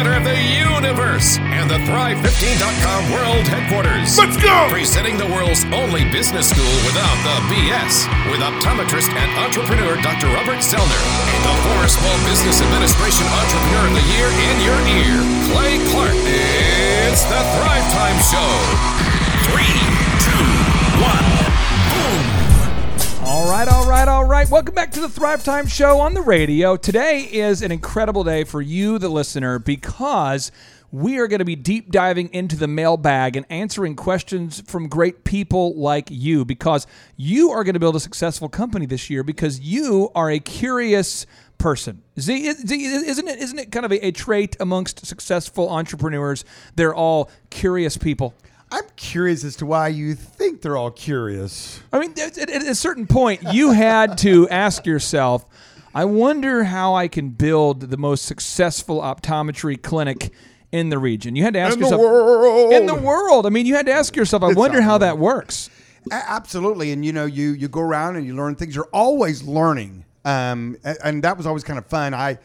center of the universe and the Thrive15.com world headquarters. Let's go! Presenting the world's only business school without the BS with optometrist and entrepreneur Dr. Robert Zellner and the Forest Small Business Administration Entrepreneur of the Year in your ear, Clay Clark. It's the Thrive Time Show. Three, two, one, boom. All right, all right, all right. Welcome back to the Thrive Time Show on the radio. Today is an incredible day for you, the listener, because we are going to be deep diving into the mailbag and answering questions from great people like you because you are going to build a successful company this year because you are a curious person. Z, isn't it isn't it kind of a, a trait amongst successful entrepreneurs? They're all curious people. I'm curious as to why you think they're all curious. I mean, at, at a certain point, you had to ask yourself, I wonder how I can build the most successful optometry clinic in the region. You had to ask In the yourself world. in the world. I mean, you had to ask yourself, I It's wonder how that works. Absolutely, and you know, you you go around and you learn things. You're always learning, um, and, that was always kind of fun. I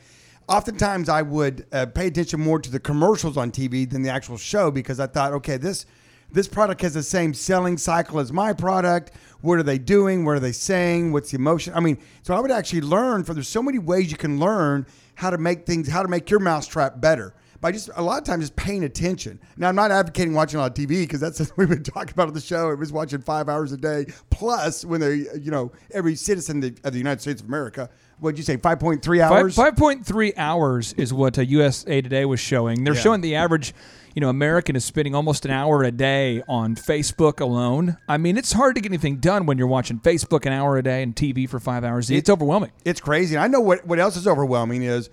oftentimes I would uh, pay attention more to the commercials on TV than the actual show because I thought, okay, this this product has the same selling cycle as my product. What are they doing? What are they saying? What's the emotion? I mean, so I would actually learn. For there's so many ways you can learn how to make things, how to make your mousetrap better by just a lot of times just paying attention. Now, I'm not advocating watching a lot of TV because that's what we've been talking about on the show. It was watching five hours a day plus when they, you know, every citizen of the United States of America. What'd you say? 5.3 hours. five point three hours is what uh, USA Today was showing. They're Yeah. showing the average, you know, American is spending almost an hour a day on Facebook alone. I mean, it's hard to get anything done when you're watching Facebook an hour a day and TV for five hours. It's overwhelming. It's crazy. And I know what, what else is overwhelming is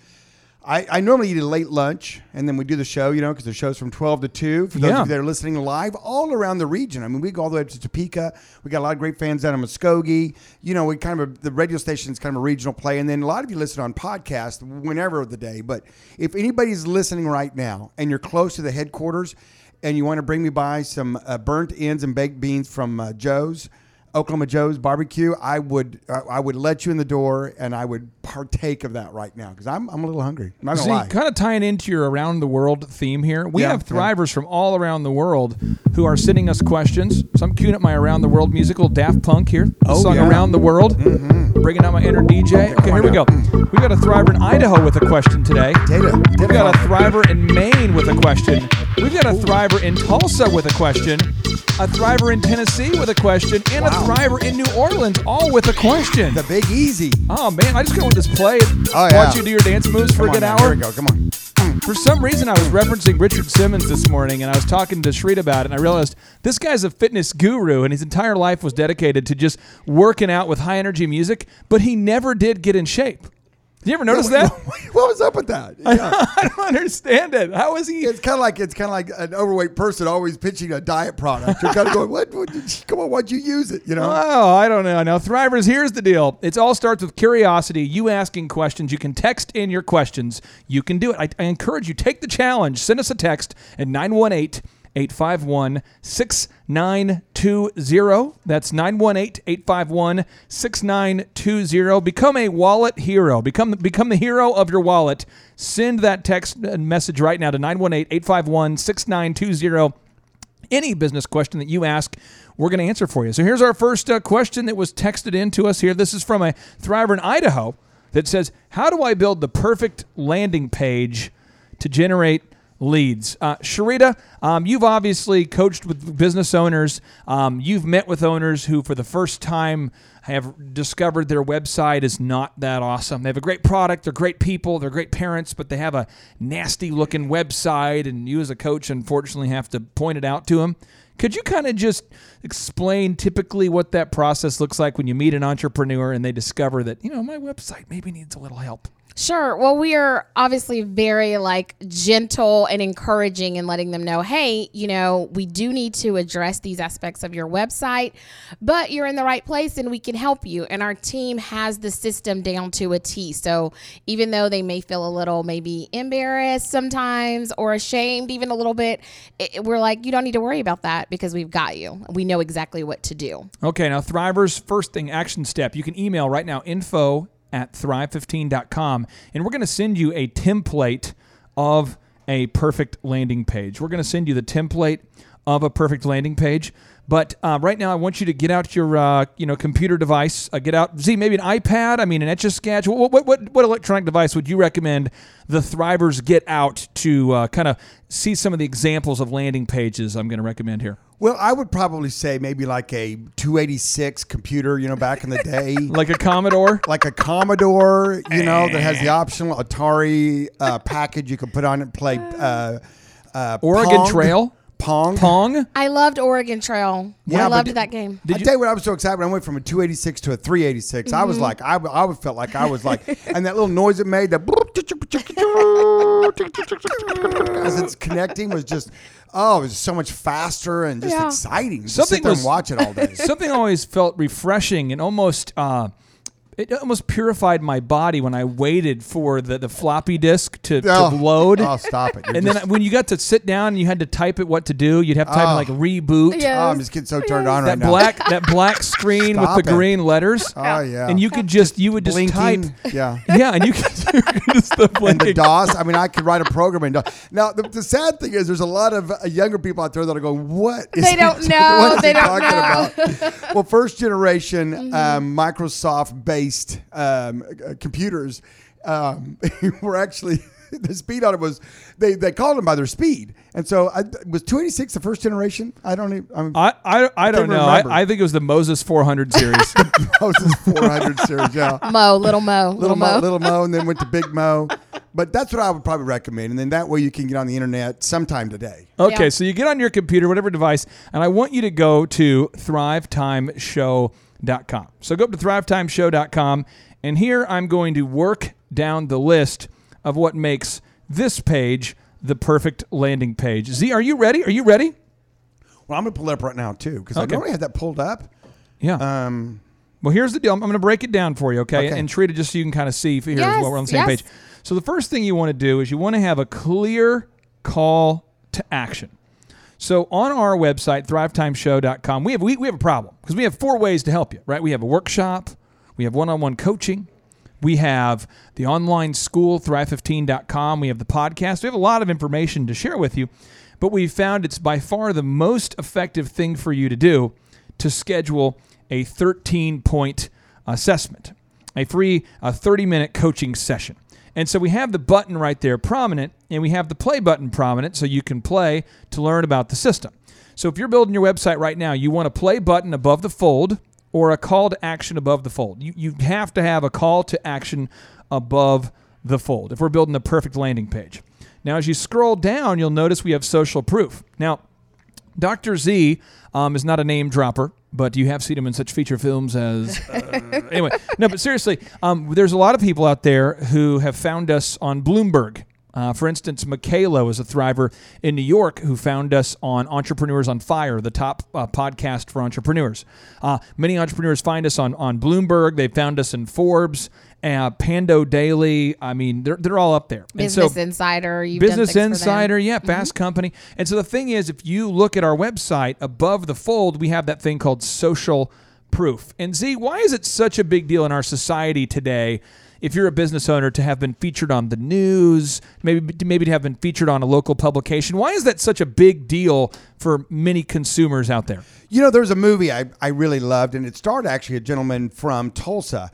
I, I normally eat a late lunch and then we do the show, you know, because the show's from 12 to 2 for those Yeah. of you that are listening live all around the region. I mean, we go all the way up to Topeka. We got a lot of great fans down in Muskogee. You know, we kind of, the radio station is kind of a regional play. And then a lot of you listen on podcast whenever of the day. But if anybody's listening right now and you're close to the headquarters and you want to bring me by some uh, burnt ends and baked beans from uh, Joe's, Oklahoma Joe's barbecue, I would I I would let you in the door and I would partake of that right now because I'm, I'm a little hungry. I'm not See, lie. kind of tying into your around the world theme here, we Yeah, have yeah. thrivers from all around the world who are sending us questions. So I'm queuing up my around the world musical Daft Punk here, the Oh, song yeah. Around the World, mm-hmm. bringing out my inner DJ. Okay, here we go. We got a thriver in Idaho with a question today. Data, We've got a thriver in Maine with a question. We've got a thriver in Tulsa with a question. A thriver in Tennessee with a question, and a thriver in New Orleans, all with a question. the Big Easy. Oh man, I just gotta let this play. Oh, yeah. Watch you do your dance moves for Come a good hour. Here we go. Come on. For some reason, I was referencing Richard Simmons this morning, and I was talking to Shreed about it, and I realized this guy's a fitness guru, and his entire life was dedicated to just working out with high energy music, but he never did get in shape. Did you ever notice that? what was up with that? Yeah. I don't understand it. How is he? It's kind of like it's kind of like an overweight person always pitching a diet product. You're kind of going, what? what come on, why'd you use it? You know. Oh, I don't know. Now, Thrivers, here's the deal. It all starts with curiosity, you asking questions. You can text in your questions. You can do it. I, I encourage you, take the challenge. Send us a text at 918 851 6920. That's 918 851 6920. Become a wallet hero. Become, become the hero of your wallet. Send that text message right now to 918 851 6920 any business question that you ask, we're going to answer for you. So here's our first uh, question that was texted in to us here. This is from a Thriver in Idaho that says, How do I build the perfect landing page to generate leads? Uh, Sharita, um, you've obviously coached with business owners. Um, you've met with owners who, for the first time, have discovered their website is not that awesome. They have a great product, they're great people, they're great parents, but they have a nasty looking website, and you as a coach, unfortunately, have to point it out to them. Could you kind of just explain typically what that process looks like when you meet an entrepreneur and they discover that, you know, my website maybe needs a little help? Sure. Well, we are obviously very like gentle and encouraging and letting them know, hey, you know, we do need to address these aspects of your website, but you're in the right place and we can help you. And our team has the system down to a T. So even though they may feel a little maybe embarrassed sometimes or ashamed, even a little bit, it, we're like, you don't need to worry about that because we've got you. We know exactly what to do. Okay, now Thrivers, first thing, action step. You can email right now info at thrive15.com, and we're going to send you a template of a perfect landing page. We're going to send you the template of a perfect landing page. But uh, right now, I want you to get out your uh, you know computer device. Uh, get out, Z, maybe an iPad. I mean, an Etch a Sketch. What, what what what electronic device would you recommend the Thrivers get out to uh, kind of see some of the examples of landing pages? I'm going to recommend here. Well, I would probably say maybe like a 286 computer, you know, back in the day. Like a Commodore. like a Commodore, you know, that has the optional Atari uh, package you can put on it and play uh, uh, Oregon Pong. Trail. Pong. Pong. I loved Oregon Trail. Yeah, I loved did- that game. Did I tell you what, I was so excited when I went from a 286 to a 386. I was Mm-hmm. like, I, I would felt like I was like, and that little noise it made, that as it's connecting was just, oh, it was so much faster and just Yeah. exciting. Just Something sit there was- and watch it all day. Something always felt refreshing and almost. Uh, it almost purified my body when I waited for the, the floppy disk to, Oh, to load. Oh, stop it! You're and just- then when you got to sit down and you had to type it what to do, you'd have to type Oh. like reboot. Yeah. oh, I'm just getting so turned on That right now. black that black screen with the it. green letters. Oh yeah. And you could just you would just blinking. type Yeah. Yeah, and you could, you could just the and the. DOS. I mean, I could write a program in DOS. Now, the, the sad thing is, there's a lot of uh, younger people out there that are going, "What is They don't know. what is They he don't talking know. about?" well, first generation um, Microsoft-based um, uh, computers um, were actually. The speed on it was they, they called them by their speed, and so I, was 286 the first generation. I don't even. I'm, I, I, I don't know. I. I think it was the Moses 400 series. Moses 400 series. Yeah, Mo, little Mo, little, little Mo. Mo, little Mo, and then went to Big Mo. But that's what I would probably recommend, and then that way you can get on the internet sometime today. Okay, Yeah. so you get on your computer, whatever device, and I want you to go to thrivetimeshow.com. So go up to thrivetimeshow.com, and here I'm going to work down the list of what makes this page the perfect landing page. Z, are you ready? Are you ready? Well, I'm gonna pull it up right now too because Okay. I normally have that pulled up. Yeah. Um, Well, here's the deal. I'm going to break it down for you, okay? Okay. And treat it just so you can kind of see here Yes, what we're on the same yes. page. So the first thing you want to do is you want to have a clear call to action. So on our website, thrivetimeshow.com, we have we, we have a problem because we have four ways to help you, right? We have a workshop, we have one-on-one coaching, we have the online school, thrive15.com, we have the podcast. We have a lot of information to share with you, but we found it's by far the most effective thing for you to do to schedule a 13 point assessment, a free uh, 30 minute coaching session. And so we have the button right there prominent, and we have the play button prominent so you can play to learn about the system. So if you're building your website right now, you want a play button above the fold or a call to action above the fold. You, you have to have a call to action above the fold if we're building the perfect landing page. Now, as you scroll down, you'll notice we have social proof. Now, Dr. Z um, is not a name dropper, but you have seen him in such feature films as. Uh, anyway, no, but seriously, um, there's a lot of people out there who have found us on Bloomberg. Uh, for instance, Michaela was a thriver in New York who found us on Entrepreneurs on Fire, the top uh, podcast for entrepreneurs. Uh, many entrepreneurs find us on, on Bloomberg. They found us in Forbes, uh, Pando Daily. I mean, they're, they're all up there. And so- Business Insider. You've Business things for them. Insider, yeah, Fast Company. And so the thing is, if you look at our website above the fold, we have that thing called social proof. And Z, why is it such a big deal in our society today? If you're a business owner, to have been featured on the news, maybe maybe to have been featured on a local publication, why is that such a big deal for many consumers out there? you know, there was a movie I, I really loved, and it starred actually a gentleman from Tulsa,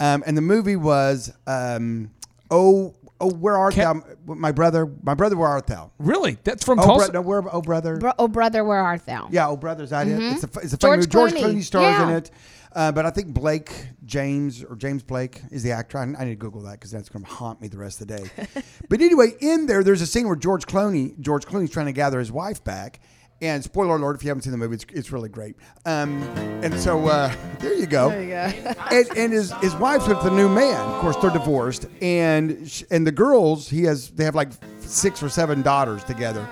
um, and the movie was um, oh oh where art Ca- thou, my brother, my brother, where art thou? Really, that's from Oh, Tulsa. bro, no, where oh brother, Bro- oh, brother, where art thou? yeah, oh brother, is that it? It's a it's a funny George movie. George Clooney. Clooney stars in it. Uh, but I think Blake James or James Blake is the actor. I, I need to Google that because that's going to haunt me the rest of the day. but anyway, in there, there's a scene where George Clooney, George Clooney's trying to gather his wife back. And spoiler alert, if you haven't seen the movie, it's, it's really great. Um, and so uh, there you go. There you go. and and his, his wife's with the new man. Of course, they're divorced. And sh- and the girls, he has they have like six or seven daughters together.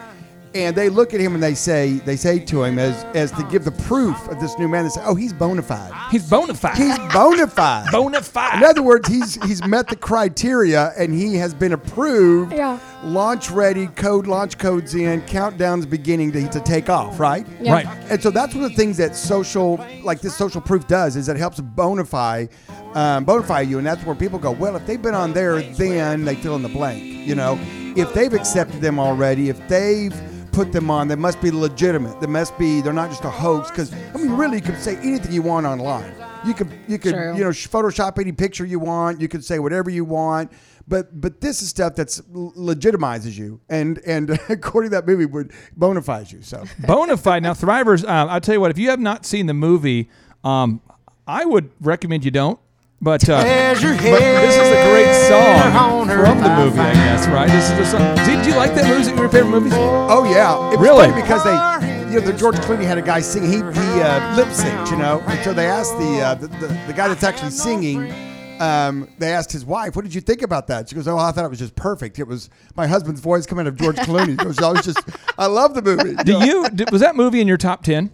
And they look at him and they say they say to him as as to give the proof of this new man. They say, "Oh, he's bona fide. He's bona fide. He's bona fide. bona fide. In other words, he's he's met the criteria and he has been approved. Yeah. Launch ready, code launch codes in, countdown's beginning to, to take off, right? Yeah. Right. And so that's one of the things that social, like this social proof does, is it helps bonify, um, bonify you, and that's where people go. Well, if they've been on there, then they fill in the blank, you know. if they've accepted them already, if they've put them on, they must be legitimate. They must be. They're not just a hoax. Because I mean, really, you can say anything you want online. You could you could True. you know Photoshop any picture you want. You could say whatever you want. But but this is stuff that's legitimizes you, and and according to that movie, would bonafides you. So Bonafide. Now, Thrivers, um, I'll tell you what, if you have not seen the movie, um, I would recommend you don't. But, uh, but this is a great song from the movie, I guess, right? This is the song. Did you like that movie? It your favorite movies? Oh yeah, it Really? because they, you know, the George Clooney had a guy sing. He he uh, lip synced, you know, and so they asked the, uh, the, the the guy that's actually singing. Um, they asked his wife, "What did you think about that?" She goes, "Oh, I thought it was just perfect. It was my husband's voice coming out of George Clooney." She goes, "I was just, I love the movie." Do you, did, was that movie in your top 10?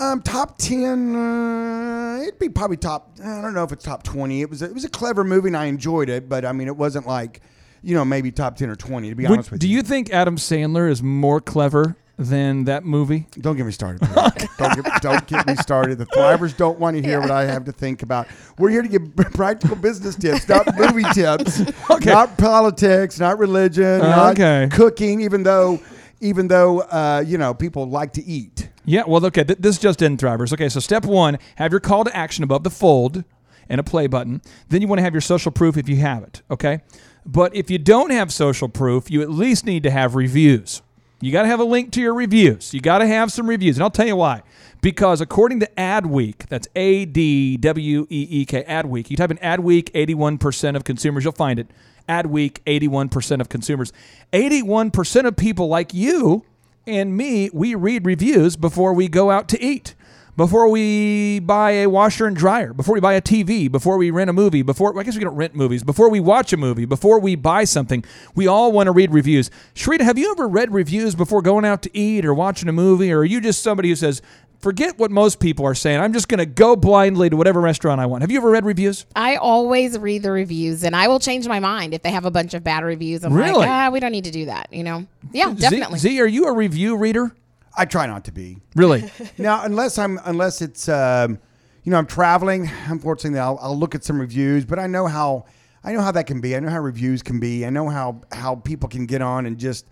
Um, top ten, uh, it'd be probably top. I don't know if it's top twenty. It was a, it was a clever movie, and I enjoyed it. But I mean, it wasn't like, you know, maybe top ten or twenty. To be Would- honest with you. do you. you think Adam Sandler is more clever than that movie? Don't get me started. please. don't, get, don't get me started. The Thrivers don't want to hear what I have to think about. We're here to give practical business tips, not movie tips, Okay. not politics, not religion, not Okay. cooking. Even though, even though, uh, you know, people like to eat. Yeah, well, okay, th- this just in Thrivers. Okay, so step one, have your call to action above the fold and a play button. Then you want to have your social proof if you have it, okay? But if you don't have social proof, you at least need to have reviews. You got to have a link to your reviews. You got to have some reviews. And I'll tell you why. Because according to Adweek, that's A D W E E K, Adweek, you type in Adweek, 81% of consumers, you'll find it. Adweek, 81% of consumers. 81% of people like you and me, we read reviews before we go out to eat, before we buy a washer and dryer, before we buy a TV, before we rent a movie, before I guess we don't rent movies, before we watch a movie, before we buy something. We all want to read reviews. Sharita, have you ever read reviews before going out to eat or watching a movie, or are you just somebody who says, forget what most people are saying. I'm just going to go blindly to whatever restaurant I want. Have you ever read reviews? I always read the reviews, and I will change my mind if they have a bunch of bad reviews. I'm Really? like, ah, we don't need to do that. You know? Yeah, definitely. Z, Z, are you a review reader? I try not to be. Really? now, unless I'm, unless it's, um, you know, I'm traveling. Unfortunately, I'll, I'll look at some reviews, but I know how, I know how that can be. I know how reviews can be. I know how how people can get on and just,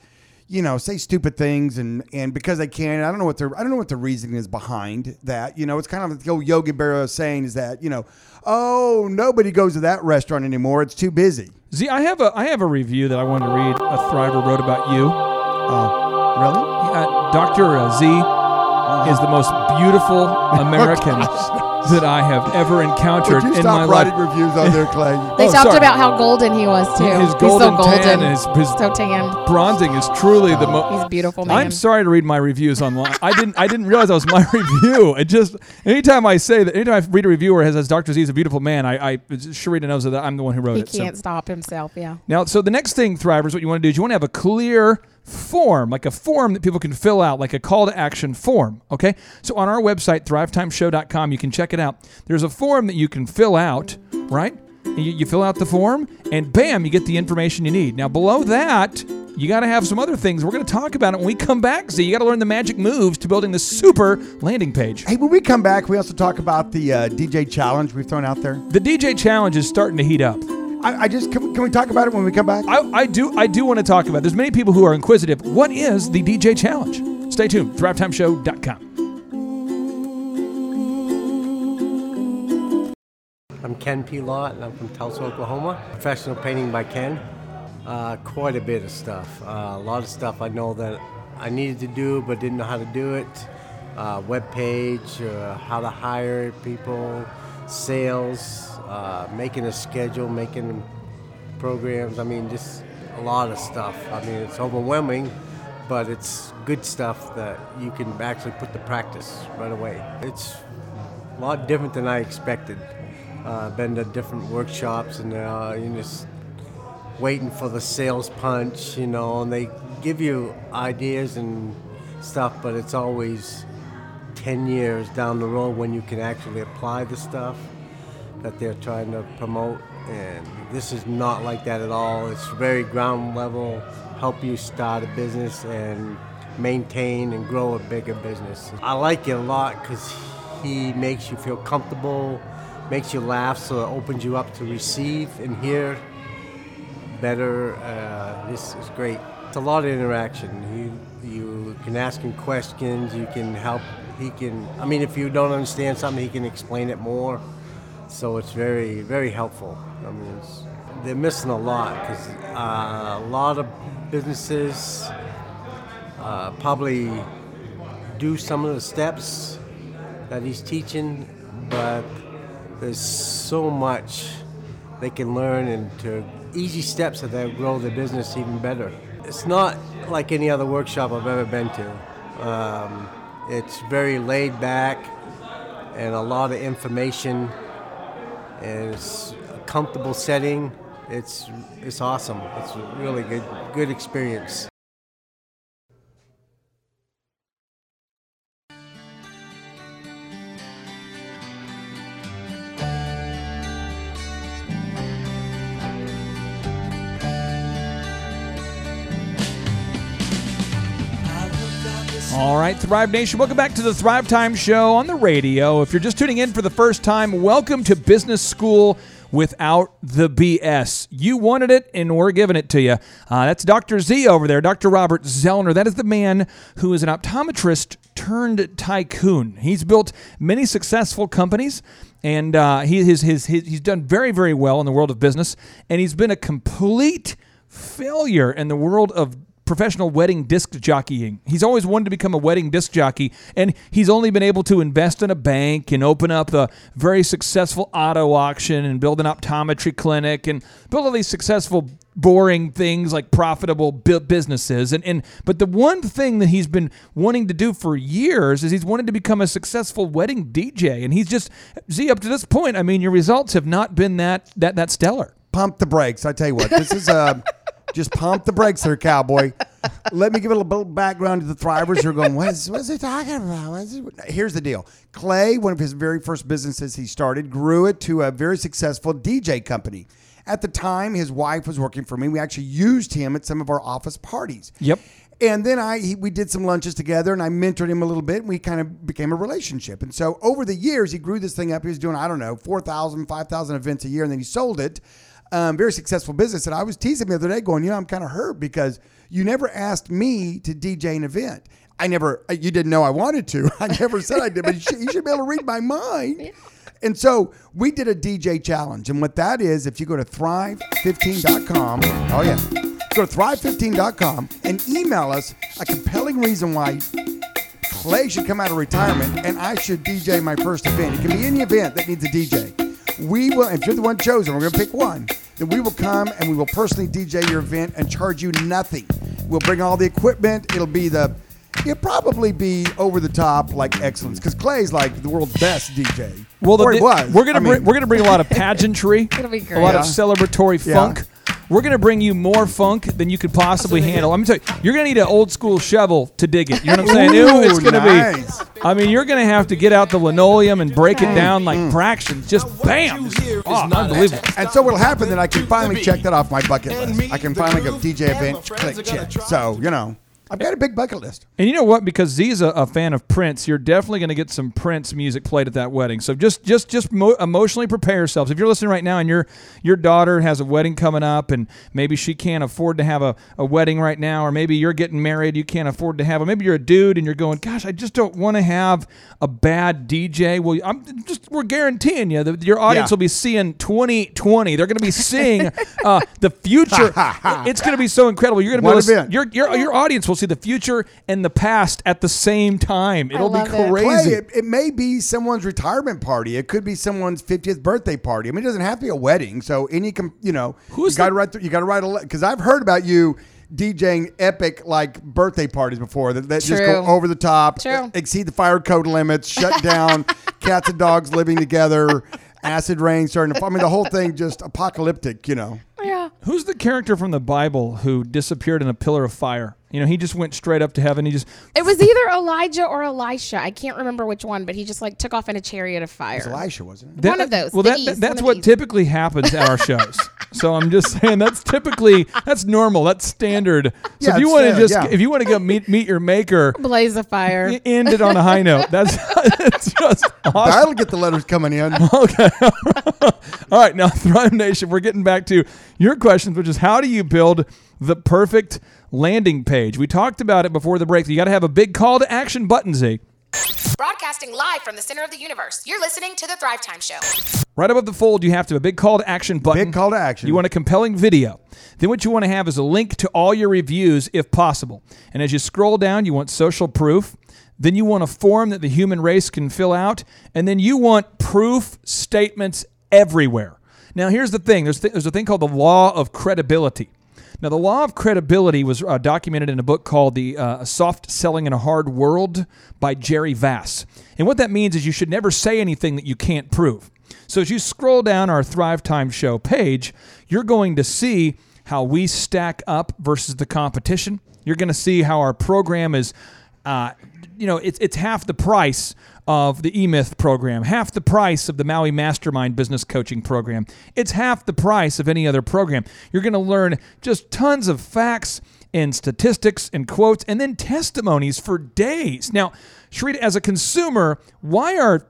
you know, say stupid things and and because they can. I don't know what their I don't know what the reasoning is behind that. You know, it's kind of like the old Yogi Berra saying is that you know, oh, nobody goes to that restaurant anymore. It's too busy. Z, I have a I have a review that I wanted to read. A Thriver wrote about you. Oh, really? Uh, Dr. uh, Z is the most beautiful American that I have ever encountered Would you in my stop life. writing reviews on there, Clay? They Oh, talked sorry. about how golden he was too. His He's golden so golden. tan is his so tan. bronzing is truly the most. He's a beautiful man. I'm sorry to read my reviews online. I didn't. I didn't realize that was my review. It just anytime I say that, anytime I read a review where it says Dr. Z is a beautiful man, I, I Sharita knows that I'm the one who wrote He it. He can't stop himself. Yeah. Now, so the next thing, Thrivers, what you want to do is you want to have a clear form, like a form that people can fill out, like a call to action form. Okay. So on our website, thrivetimeshow.com, you can check it out. There's a form that you can fill out, right? And You, you fill out the form, and bam, you get the information you need. Now, below that, you got to have some other things. We're going to talk about it when we come back. So you got to learn the magic moves to building the super landing page. Hey, when we come back, we also talk about the uh, DJ challenge we've thrown out there. The DJ challenge is starting to heat up. I, I just can, we- can we talk about it when we come back? I, I do I do want to talk about. It. There's many people who are inquisitive. What is the DJ challenge? Stay tuned. ThriveTimeShow.com. I'm Ken P. Lott, and I'm from Tulsa, Oklahoma. Professional painting by Ken. Uh, quite a bit of stuff. Uh, a lot of stuff I know that I needed to do but didn't know how to do it. Uh, web page, uh, how to hire people, sales, uh, making a schedule, making programs. I mean, just a lot of stuff. I mean, it's overwhelming, but it's good stuff that you can actually put to practice right away. It's a lot different than I expected. Uh, been to different workshops and uh, you just waiting for the sales punch, you know, and they give you ideas and stuff, but it's always 10 years down the road when you can actually apply the stuff that they're trying to promote. And this is not like that at all. It's very ground level, help you start a business and maintain and grow a bigger business. I like it a lot because he makes you feel comfortable, makes you laugh, so it opens you up to receive and hear better. Uh, this is great. It's a lot of interaction. You you can ask him questions. You can help. He can. I mean, if you don't understand something, he can explain it more. So it's very very helpful. I mean, they're missing a lot because uh, a lot of businesses uh, probably do some of the steps that he's teaching, but there's so much they can learn and to easy steps that they'll grow their business even better. It's not like any other workshop I've ever been to. Um, it's very laid back and a lot of information, and it's a comfortable setting. It's it's awesome. It's a really good good experience. All right, Thrive Nation, welcome back to the Thrive Time Show on the radio. If you're just tuning in for the first time, welcome to Business School without the BS. You wanted it, and we're giving it to you. Uh, that's Dr. Z over there, Dr. Robert Zellner. That is the man who is an optometrist turned tycoon. He's built many successful companies. And uh, he, his, his, his, he's done very, very well in the world of business. And he's been a complete failure in the world of professional wedding disc jockeying. He's always wanted to become a wedding disc jockey, and he's only been able to invest in a bank and open up a very successful auto auction and build an optometry clinic and build all these successful boring things like profitable businesses and, and but the one thing that he's been wanting to do for years is he's wanted to become a successful wedding DJ and he's just see up to this point I mean your results have not been that that that stellar Pump the brakes. I tell you what, this is uh, just pump the brakes there, cowboy. Let me give a little background to the thrivers who are going, what's, what's he talking about? What's he-" Here's the deal. Clay, one of his very first businesses he started, grew it to a very successful DJ company. At the time, his wife was working for me. We actually used him at some of our office parties. Yep. And then I he, we did some lunches together, and I mentored him a little bit, and we kind of became a relationship. And so over the years, he grew this thing up. He was doing I don't know 4,000, 5,000 events a year, and then he sold it. Um, very successful business. And I was teasing the other day, going, you know, I'm kind of hurt because you never asked me to DJ an event. I never, uh, you didn't know I wanted to. I never said I did, but you should, you should be able to read my mind. And so we did a DJ challenge. And what that is, if you go to thrive15.com, oh yeah, go to thrive15.com and email us a compelling reason why Clay should come out of retirement and I should DJ my first event. It can be any event that needs a DJ. We will, if you're the one chosen, we're going to pick one, then we will come and we will personally DJ your event and charge you nothing. We'll bring all the equipment. It'll be the, it'll probably be over the top like excellence because Clay's like the world's best DJ. Well, or the, he was. we're gonna I mean, bring, we're gonna bring a lot of pageantry, It'll be a lot of celebratory Yeah. funk. We're gonna bring you more funk than you could possibly handle. I'm gonna tell you, you're gonna need an old school shovel to dig it. You know what I'm saying? Ooh, it's gonna nice. be. I mean, you're gonna have to get out the linoleum and break Mm, it down like fractions. Just bam! Oh, unbelievable. And so what'll happen then I can finally check that off my bucket list. I can finally go DJ event, click check. So, you know, I've got a big bucket list. And you know what? Because Z's a, a fan of Prince, you're definitely going to get some Prince music played at that wedding. So just just just mo- emotionally prepare yourselves. If you're listening right now and your your daughter has a wedding coming up, and maybe she can't afford to have a, a wedding right now, or maybe you're getting married, you can't afford to have, or maybe you're a dude and you're going, gosh, I just don't want to have a bad DJ. Well, I'm just we're guaranteeing you that your audience Yeah. will be seeing 2020. They're going to be seeing uh, the future. it's going to be so incredible. You're going to be What able to, your your your audience will see the future and the past at the same time. It'll be love it. crazy. Clay, it, it may be someone's retirement party. It could be someone's 50th birthday party. I mean, it doesn't have to be a wedding. So any, com- you know, Who's you got to write. The, you got to write a because I've heard about you DJing epic like birthday parties before that, that just go over the top, True. exceed the fire code limits, shut down cats and dogs living together, acid rain starting to. fall. I mean, the whole thing just apocalyptic. You know. Yeah. Who's the character from the Bible who disappeared in a pillar of fire? You know, he just went straight up to heaven. He just It was either Elijah or Elisha. I can't remember which one, but he just like took off in a chariot of fire. It was Elisha, wasn't it? that- One of those, Well, that, East, that's what these. typically happens at our shows. So I'm just saying that's typically that's normal. That's standard. So Yeah, if you want to just yeah. if you want to go meet meet your maker, Blaze a fire. end it on a high note. That's it's just awesome. That'll get the letters coming in. Okay. All right. Now, Thrive Nation, we're getting back to your questions, which is how do you build the perfect landing page? We talked about it before the break. You got to have a big call to action button, Z. Broadcasting live from the center of the universe. You're listening to The Thrive Time Show. Right above the fold, you have to have a big call to action button. Big call to action. You want a compelling video. Then what you want to have is a link to all your reviews if possible. And as you scroll down, you want social proof. Then you want a form that the human race can fill out. And then you want proof statements everywhere. Now, here's the thing there's, th- there's a thing called the law of credibility. Now, the law of credibility was uh, documented in a book called The uh, Soft Selling in a Hard World by Jerry Vass. And what that means is you should never say anything that you can't prove. So as you scroll down our Thrive Time Show page, you're going to see how we stack up versus the competition. You're going to see how our program is, uh, you know, it's, it's half the price of the eMyth program, half the price of the Maui Mastermind business coaching program. It's half the price of any other program. You're going to learn just tons of facts and statistics and quotes and then testimonies for days. Now, Sharita, as a consumer, why are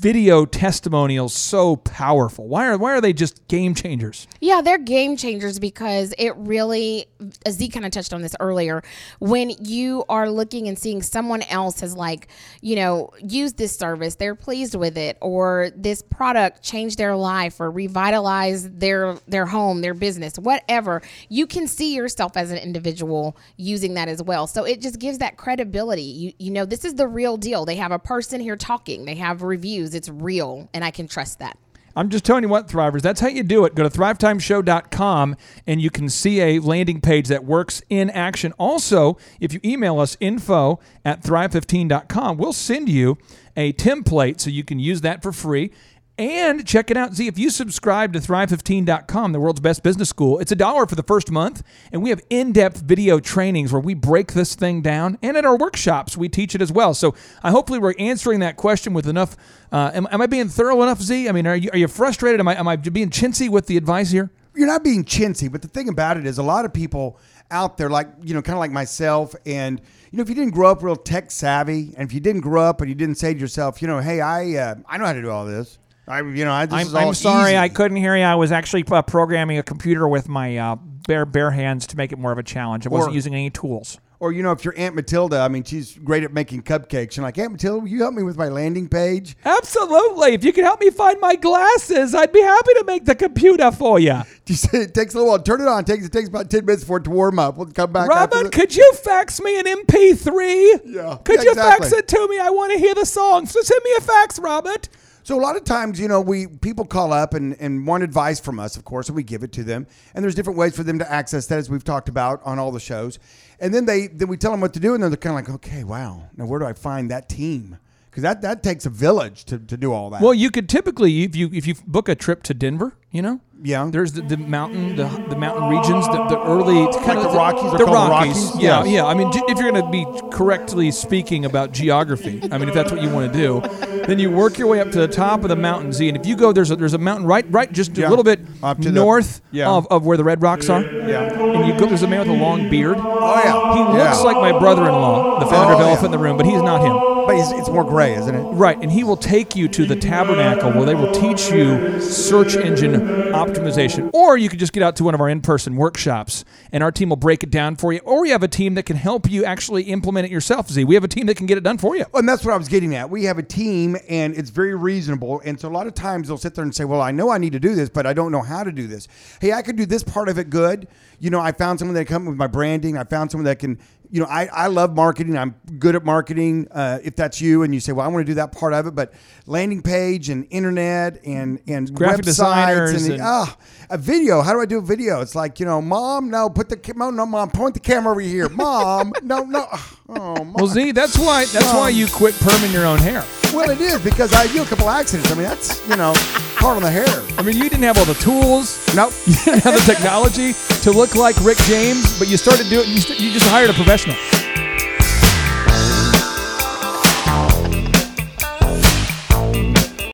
video testimonials so powerful? Why are why are they just game changers? Yeah, they're game changers because it really, as Z kind of touched on this earlier, when you are looking and seeing someone else has like, you know, used this service, they're pleased with it, or this product changed their life or revitalized their their home, their business, whatever, you can see yourself as an individual using that as well. So it just gives that credibility. You you know, this is the real deal. They have a person here talking. They have reviews. It's real, and I can trust that. I'm just telling you what, Thrivers, that's how you do it. Go to thrivetimeshow.com and you can see a landing page that works in action. Also, if you email us info at thrive15.com, we'll send you a template so you can use that for free. And check it out. See, if you subscribe to Thrive15.com, the world's best business school, it's a dollar for the first month. And we have in depth video trainings where we break this thing down. And at our workshops, we teach it as well. So I hopefully we're answering that question with enough. Uh, am, am I being thorough enough, Z? I mean, are you, are you frustrated? Am I, am I being chintzy with the advice here? you're not being chintzy, but the thing about it is a lot of people out there, like, you know, kind of like myself, and, you know, if you didn't grow up real tech savvy, and if you didn't grow up and you didn't say to yourself, you know, hey, I, uh, I know how to do all this. I, you know, I, this is I'm, all I'm sorry, easy. I couldn't hear you. I was actually uh, programming a computer with my uh, bare bare hands to make it more of a challenge. I wasn't using any tools. Or, you know, if your Aunt Matilda, I mean, she's great at making cupcakes. You're like, Aunt Matilda, will you help me with my landing page? Absolutely. If you could help me find my glasses, I'd be happy to make the computer for you. It takes a little while. Turn it on. It takes, it takes about 10 minutes for it to warm up. We'll come back. Robert, could you fax me an MP3? Yeah. Could Yeah, you fax it to me? I want to hear the song. So send me a fax, Robert. So a lot of times, you know, we people call up and, and want advice from us, of course, and we give it to them. And there's different ways for them to access that, as we've talked about on all the shows. And then they then we tell them what to do, and then they're kind of like, okay, wow, now where do I find that team? Because that that takes a village to, to do all that. Well, you could typically, if you if you book a trip to Denver, you know, Yeah. there's the, the mountain, the, the mountain regions, the, the early kind Like of the Rockies? The Rockies. Rockies? Yeah, Yes. yeah. I mean, if you're going to be correctly speaking about geography, I mean, if that's what you want to do, then you work your way up to the top of the mountain Z, and if you go, there's a, there's a mountain right right just Yeah. a little bit to the- north yeah. of, of where the red rocks are. Yeah. And you go, there's a man with a long beard. oh yeah, He looks like my brother-in-law, the founder Oh, of. Elephant in the Room, but he's not him. But it's, more gray, isn't it? Right, and he will take you to the tabernacle where they will teach you search engine optimization. Or you could just get out to one of our in person workshops and our team will break it down for you. Or we have a team that can help you actually implement it yourself, Z. We have a team that can get it done for you. And that's what I was getting at. We have a team, and it's very reasonable. And so a lot of times they'll sit there and say, "Well, I know I need to do this, but I don't know how to do this. Hey, I could do this part of it good. You know, I found someone that can come with my branding. I found someone that can. You know, I, I love marketing. I'm good at marketing. Uh, if that's you, and you say, "Well, I want to do that part of it," but landing page and internet and and Graphic websites designers and, and- ah, a video. How do I do a video? It's like you know, mom, no, put the ca- no, mom, point the camera over here, mom, no, no, oh, mom. Well, Z, that's why that's why you quit perming your own hair. Well, it is because I do a couple accidents. I mean, that's you know, part on the hair. I mean, you didn't have all the tools. Nope. You didn't have the technology to look like Rick James, but you started doing. You, st- you just hired a professional.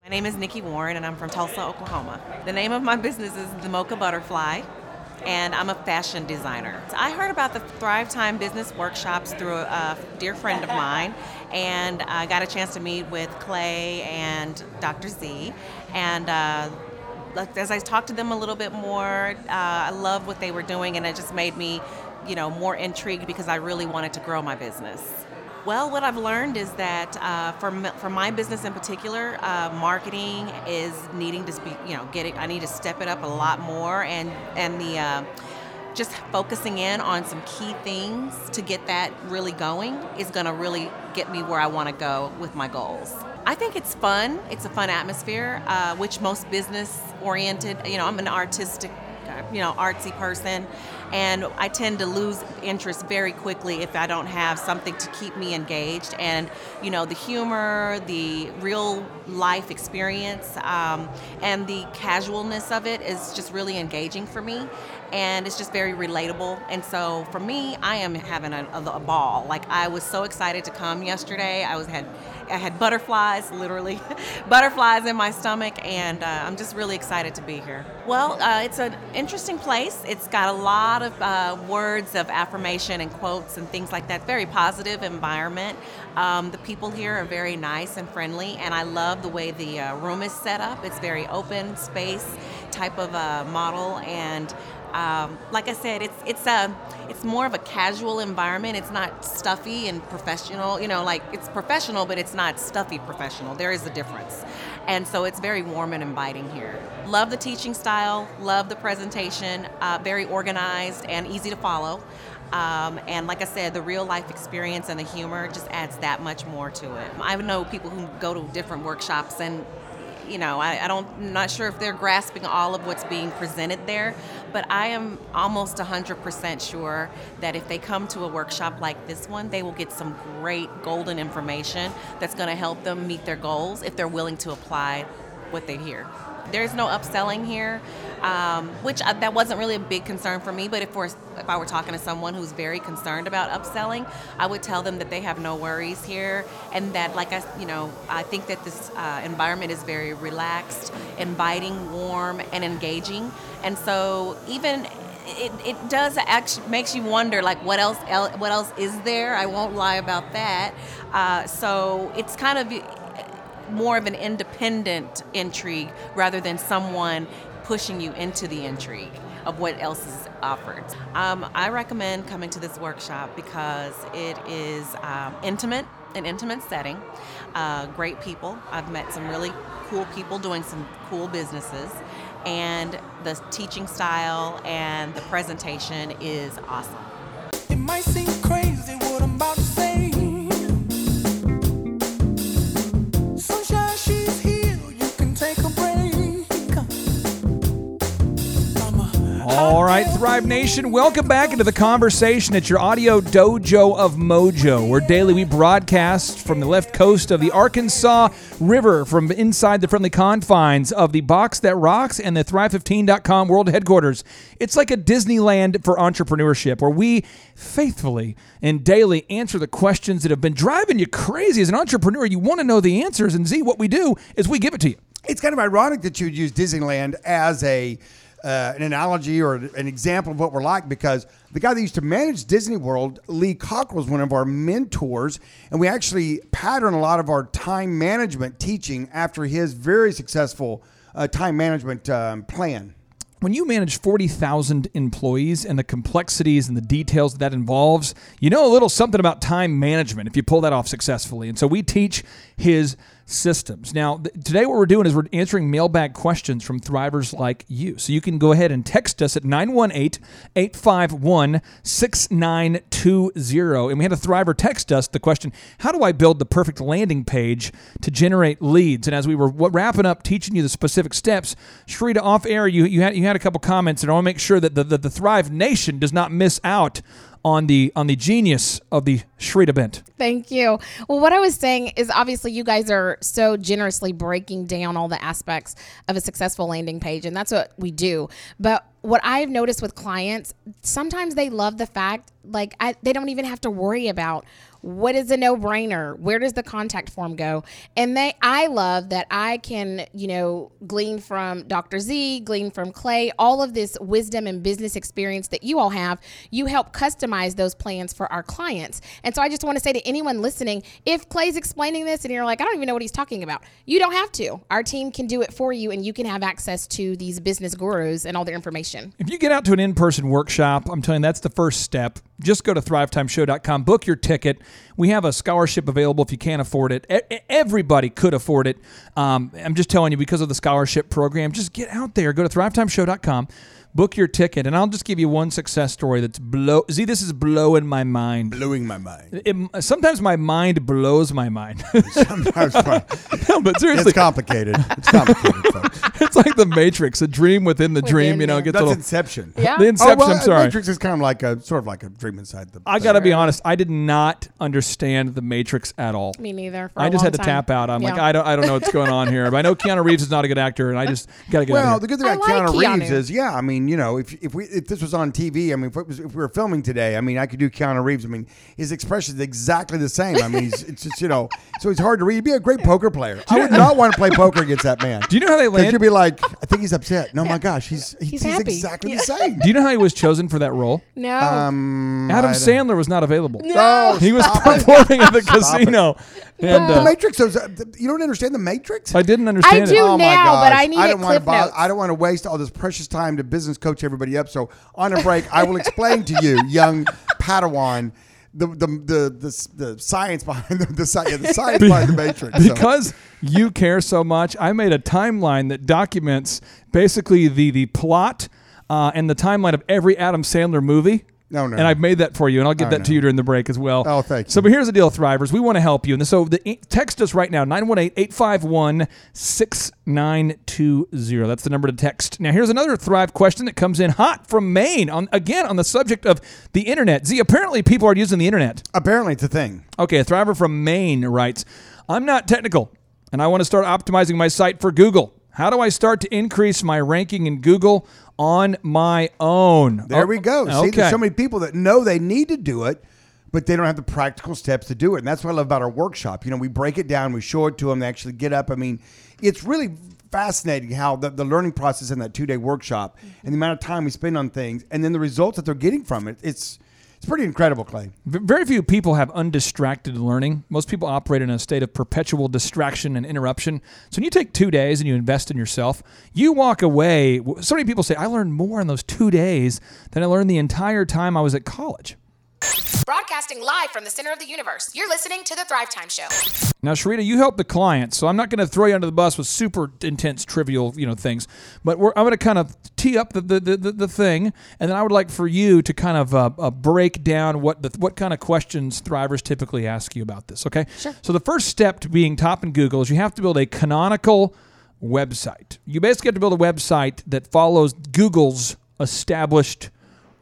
My name is Nikki Warren, and I'm from Tulsa, Oklahoma. The name of my business is The Mocha Butterfly, and I'm a fashion designer. I heard about the Thrive Time business workshops through a dear friend of mine, and I got a chance to meet with Clay and Dr. Z, and uh, as I talked to them a little bit more, uh, I loved what they were doing, and it just made me, you know, more intrigued because I really wanted to grow my business. Well, what I've learned is that uh, for, for my business in particular, uh, marketing is needing to be, you know, getting. I need to step it up a lot more, and and the uh, just focusing in on some key things to get that really going is going to really get me where I want to go with my goals. I think it's fun. It's a fun atmosphere, uh, which most business oriented. You know, I'm an artistic, uh, you know, artsy person, and I tend to lose interest very quickly if I don't have something to keep me engaged. And you know, the humor, the real life experience, um, and the casualness of it is just really engaging for me and it's just very relatable. And so for me, I am having a, a, a, ball. Like I was so excited to come yesterday. I was had I had butterflies, literally, butterflies in my stomach, and uh, I'm just really excited to be here. Well, uh, it's an interesting place. It's got a lot of uh, words of affirmation and quotes and things like that. Very positive environment. Um, the people here are very nice and friendly, and I love the way the uh, room is set up. It's very open space type of uh, model, and um, like I said, it's it's a it's more of a casual environment. It's not stuffy and professional. You know, like it's professional, but it's not stuffy professional. There is a difference, and so it's very warm and inviting here. Love the teaching style. Love the presentation. Uh, very organized and easy to follow. Um, and like I said, the real life experience and the humor just adds that much more to it. I know people who go to different workshops and you know, I, I don't, I'm not sure if they're grasping all of what's being presented there, but I am almost 100% sure that if they come to a workshop like this one, they will get some great golden information that's going to help them meet their goals if they're willing to apply what they hear. There's no upselling here, um, which I, that wasn't really a big concern for me. But if we're if I were talking to someone who's very concerned about upselling, I would tell them that they have no worries here, and that like I you know I think that this uh, environment is very relaxed, inviting, warm, and engaging. And so even it, it does actually makes you wonder like what else what else is there i won't lie about that uh, so it's kind of more of an independent intrigue rather than someone pushing you into the intrigue of what else is offered. Um, I recommend coming to this workshop because it is um, intimate, an intimate setting, uh, great people. I've met some really cool people doing some cool businesses, and the teaching style and the presentation is awesome. All right, Thrive Nation, welcome back into the conversation at your audio dojo of mojo, where daily we broadcast from the left coast of the Arkansas River, from inside the friendly confines of the box that rocks and the Thrive15.com world headquarters. It's like a Disneyland for entrepreneurship, where we faithfully and daily answer the questions that have been driving you crazy as an entrepreneur. You want to know the answers, and Z, what we do is we give it to you. It's kind of ironic that you would use Disneyland as a uh, an analogy or an example of what we're like because the guy that used to manage Disney World, Lee Cockrell, was one of our mentors, and we actually pattern a lot of our time management teaching after his very successful uh, time management um, plan. When you manage 40,000 employees and the complexities and the details that, that involves, you know a little something about time management if you pull that off successfully. And so we teach his systems. Now, th- today what we're doing is we're answering mailbag questions from thrivers like you. So you can go ahead and text us at 918-851-6920 and we had a thriver text us the question, how do I build the perfect landing page to generate leads? And as we were wrapping up teaching you the specific steps, Shrita off air you you had you had a couple comments and I want to make sure that the, the, the Thrive Nation does not miss out on the on the genius of the Shrita Bent. Thank you. Well, what I was saying is obviously you guys are so generously breaking down all the aspects of a successful landing page, and that's what we do. But what I've noticed with clients, sometimes they love the fact like I, they don't even have to worry about what is a no-brainer? Where does the contact form go? And they i love that i can you know glean from dr z glean from clay all of this wisdom and business experience that you all have. You help customize those plans for our clients. And so i just want to say to anyone listening if clay's explaining this and you're like i don't even know what he's talking about you don't have to. Our team can do it for you and you can have access to these business gurus and all their information. If you get out to an in-person workshop, I'm telling you that's the first step. Just go to thrivetimeshow.com, book your ticket. We have a scholarship available if you can't afford it. E- everybody could afford it. Um, I'm just telling you because of the scholarship program. Just get out there. Go to thrivetimeshow.com, book your ticket, and I'll just give you one success story that's blow. See, this is blowing my mind. Blowing my mind. It- sometimes my mind blows my mind. Sometimes fun. no, but seriously, It's complicated. It's complicated, folks. it's like the Matrix, a dream within the dream. Within You know, the- it gets a That's little. Inception. Yeah. The Inception. oh, well, I'm uh, sorry. Matrix is kind of like a sort of like a dream inside the. I got to be honest. I did not understand the Matrix at all. me neither for I a just long had to time. tap out. I'm like, I don't, I don't know what's going on here. But I know Keanu Reeves is not a good actor, and I just got to get Well, out the of here. good thing I about like Keanu Reeves is, yeah, I mean, you know, if if we if this was on TV, I mean, if, it was, if we were filming today, I mean, I could do Keanu Reeves. I mean, his expression is exactly the same. I mean, he's, it's just you know, so it's hard to read. He'd be a great poker player. I would not want to play poker against that man. Do you know how they Because land? you'd be like, I think he's upset. No, my gosh, he's he's, He's he's exactly Yeah. the same. Do you know how he was chosen for that role? no Um, Adam Sandler was not available. No, He was performing at the Stop it. Casino, and The uh, Matrix. those- You don't understand the Matrix. I didn't understand I do it. Oh my now, but. I need I it don't want to Cliff bother, Notes. I don't want to waste all this precious time to business coach everybody up. So on a break, I will explain to you, young Padawan, the the the the, the science behind the the, yeah, the science behind the Matrix. So- because you care so much, I made a timeline that documents basically the the plot uh, and the timeline of every Adam Sandler movie. No, no. And I've made that for you, and I'll give Oh, that to you during the break as well. Oh, thank you. So, but here's the deal, Thrivers. We want to help you. And so, the, eh, text us right now, 918 851 6920. That's the number to text. Now, here's another Thrive question that comes in hot from Maine, on again, on the subject of the internet. Z, apparently people are using the internet. apparently, it's a thing. Okay, a thriver from Maine writes, I'm not technical and I want to start optimizing my site for Google. How do I start to increase my ranking in Google on my own? There Oh, we go. See, Okay. there's so many people that know they need to do it, but they don't have the practical steps to do it. And that's what I love about our workshop. You know, we break it down, we show it to them, they actually get up. I mean, it's really fascinating how the, the learning process in that two day workshop and the amount of time we spend on things and then the results that they're getting from it. It's it's pretty incredible, Clay. Very few people have undistracted learning. Most people operate in a state of perpetual distraction and interruption. So when you take two days and you invest in yourself, you walk away. So many people say, I learned more in those two days than I learned the entire time I was at college. Broadcasting live from the center of the universe. You're listening to the Thrive Time Show. Now, Sharita, you help the clients, so I'm not going to throw you under the bus with super intense, trivial, you know, things. But we're, I'm going to kind of tee up the, the, the, the, the thing, and then I would like for you to kind of uh, uh, break down what the what kind of questions thrivers typically ask you about this. Okay. Sure. So the first step to being top in Google is you have to build a canonical website. You basically have to build a website that follows Google's established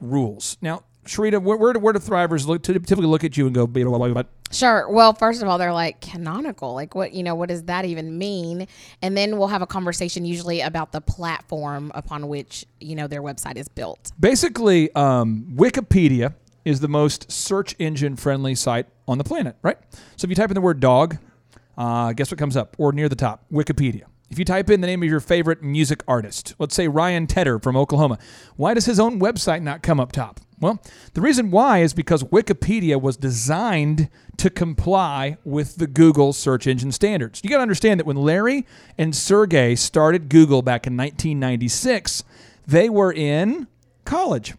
rules. Now, Sharita, where, where, do, where do thrivers look, typically look at you and go, blah, blah, blah, blah, Sure. Well, first of all, they're like canonical. Like what, you know, what does that even mean? And then we'll have a conversation usually about the platform upon which, you know, their website is built. Basically, um, Wikipedia is the most search engine friendly site on the planet, right? So if you type in the word dog, uh, guess what comes up? Or near the top, Wikipedia. If you type in the name of your favorite music artist, let's say Ryan Tedder from Oklahoma, why does his own website not come up top? Well, the reason why is because Wikipedia was designed to comply with the Google search engine standards. You got to understand that when Larry and Sergey started Google back in 1996, they were in college.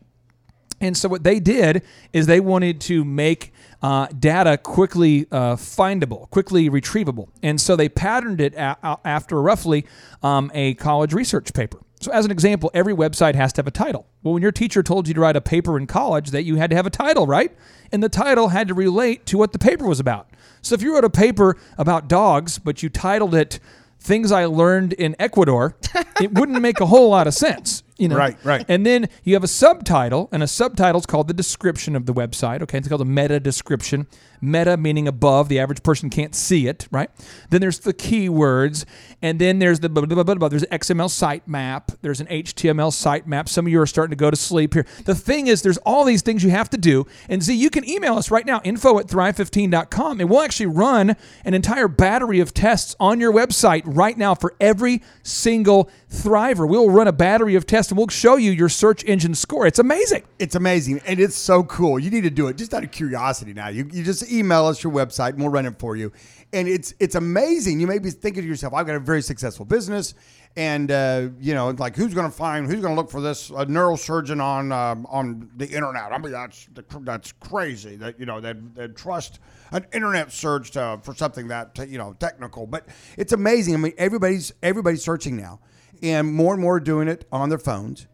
And so what they did is they wanted to make uh, data quickly uh, findable, quickly retrievable. And so they patterned it a- after roughly um, a college research paper. So as an example, every website has to have a title. Well, when your teacher told you to write a paper in college, that you had to have a title, right? And the title had to relate to what the paper was about. So if you wrote a paper about dogs, but you titled it things I learned in Ecuador, it wouldn't make a whole lot of sense. You know, Right, right. And then you have a subtitle, and a subtitle is called the description of the website. Okay, it's called a meta description. Meta meaning above, the average person can't see it, right? Then there's the keywords, and then there's the blah, blah, blah, blah, there's an XML sitemap, there's an HTML sitemap. Some of you are starting to go to sleep here. The thing is, there's all these things you have to do, and Z, you can email us right now, info at thrive15.com, and we'll actually run an entire battery of tests on your website right now for every single Thriver. We'll run a battery of tests, and we'll show you your search engine score. It's amazing. It's amazing and it's so cool. You need to do it just out of curiosity now. You, you just email us your website and we'll run it for you. And it's it's amazing. You may be thinking to yourself, I've got a very successful business. And uh, you know, like who's going to find who's going to look for this a neurosurgeon on um, on the internet? I mean, that's that's crazy. That you know that that trust an internet search to, for something that you know technical. But it's amazing. I mean, everybody's everybody's searching now, and more and more are doing it on their phones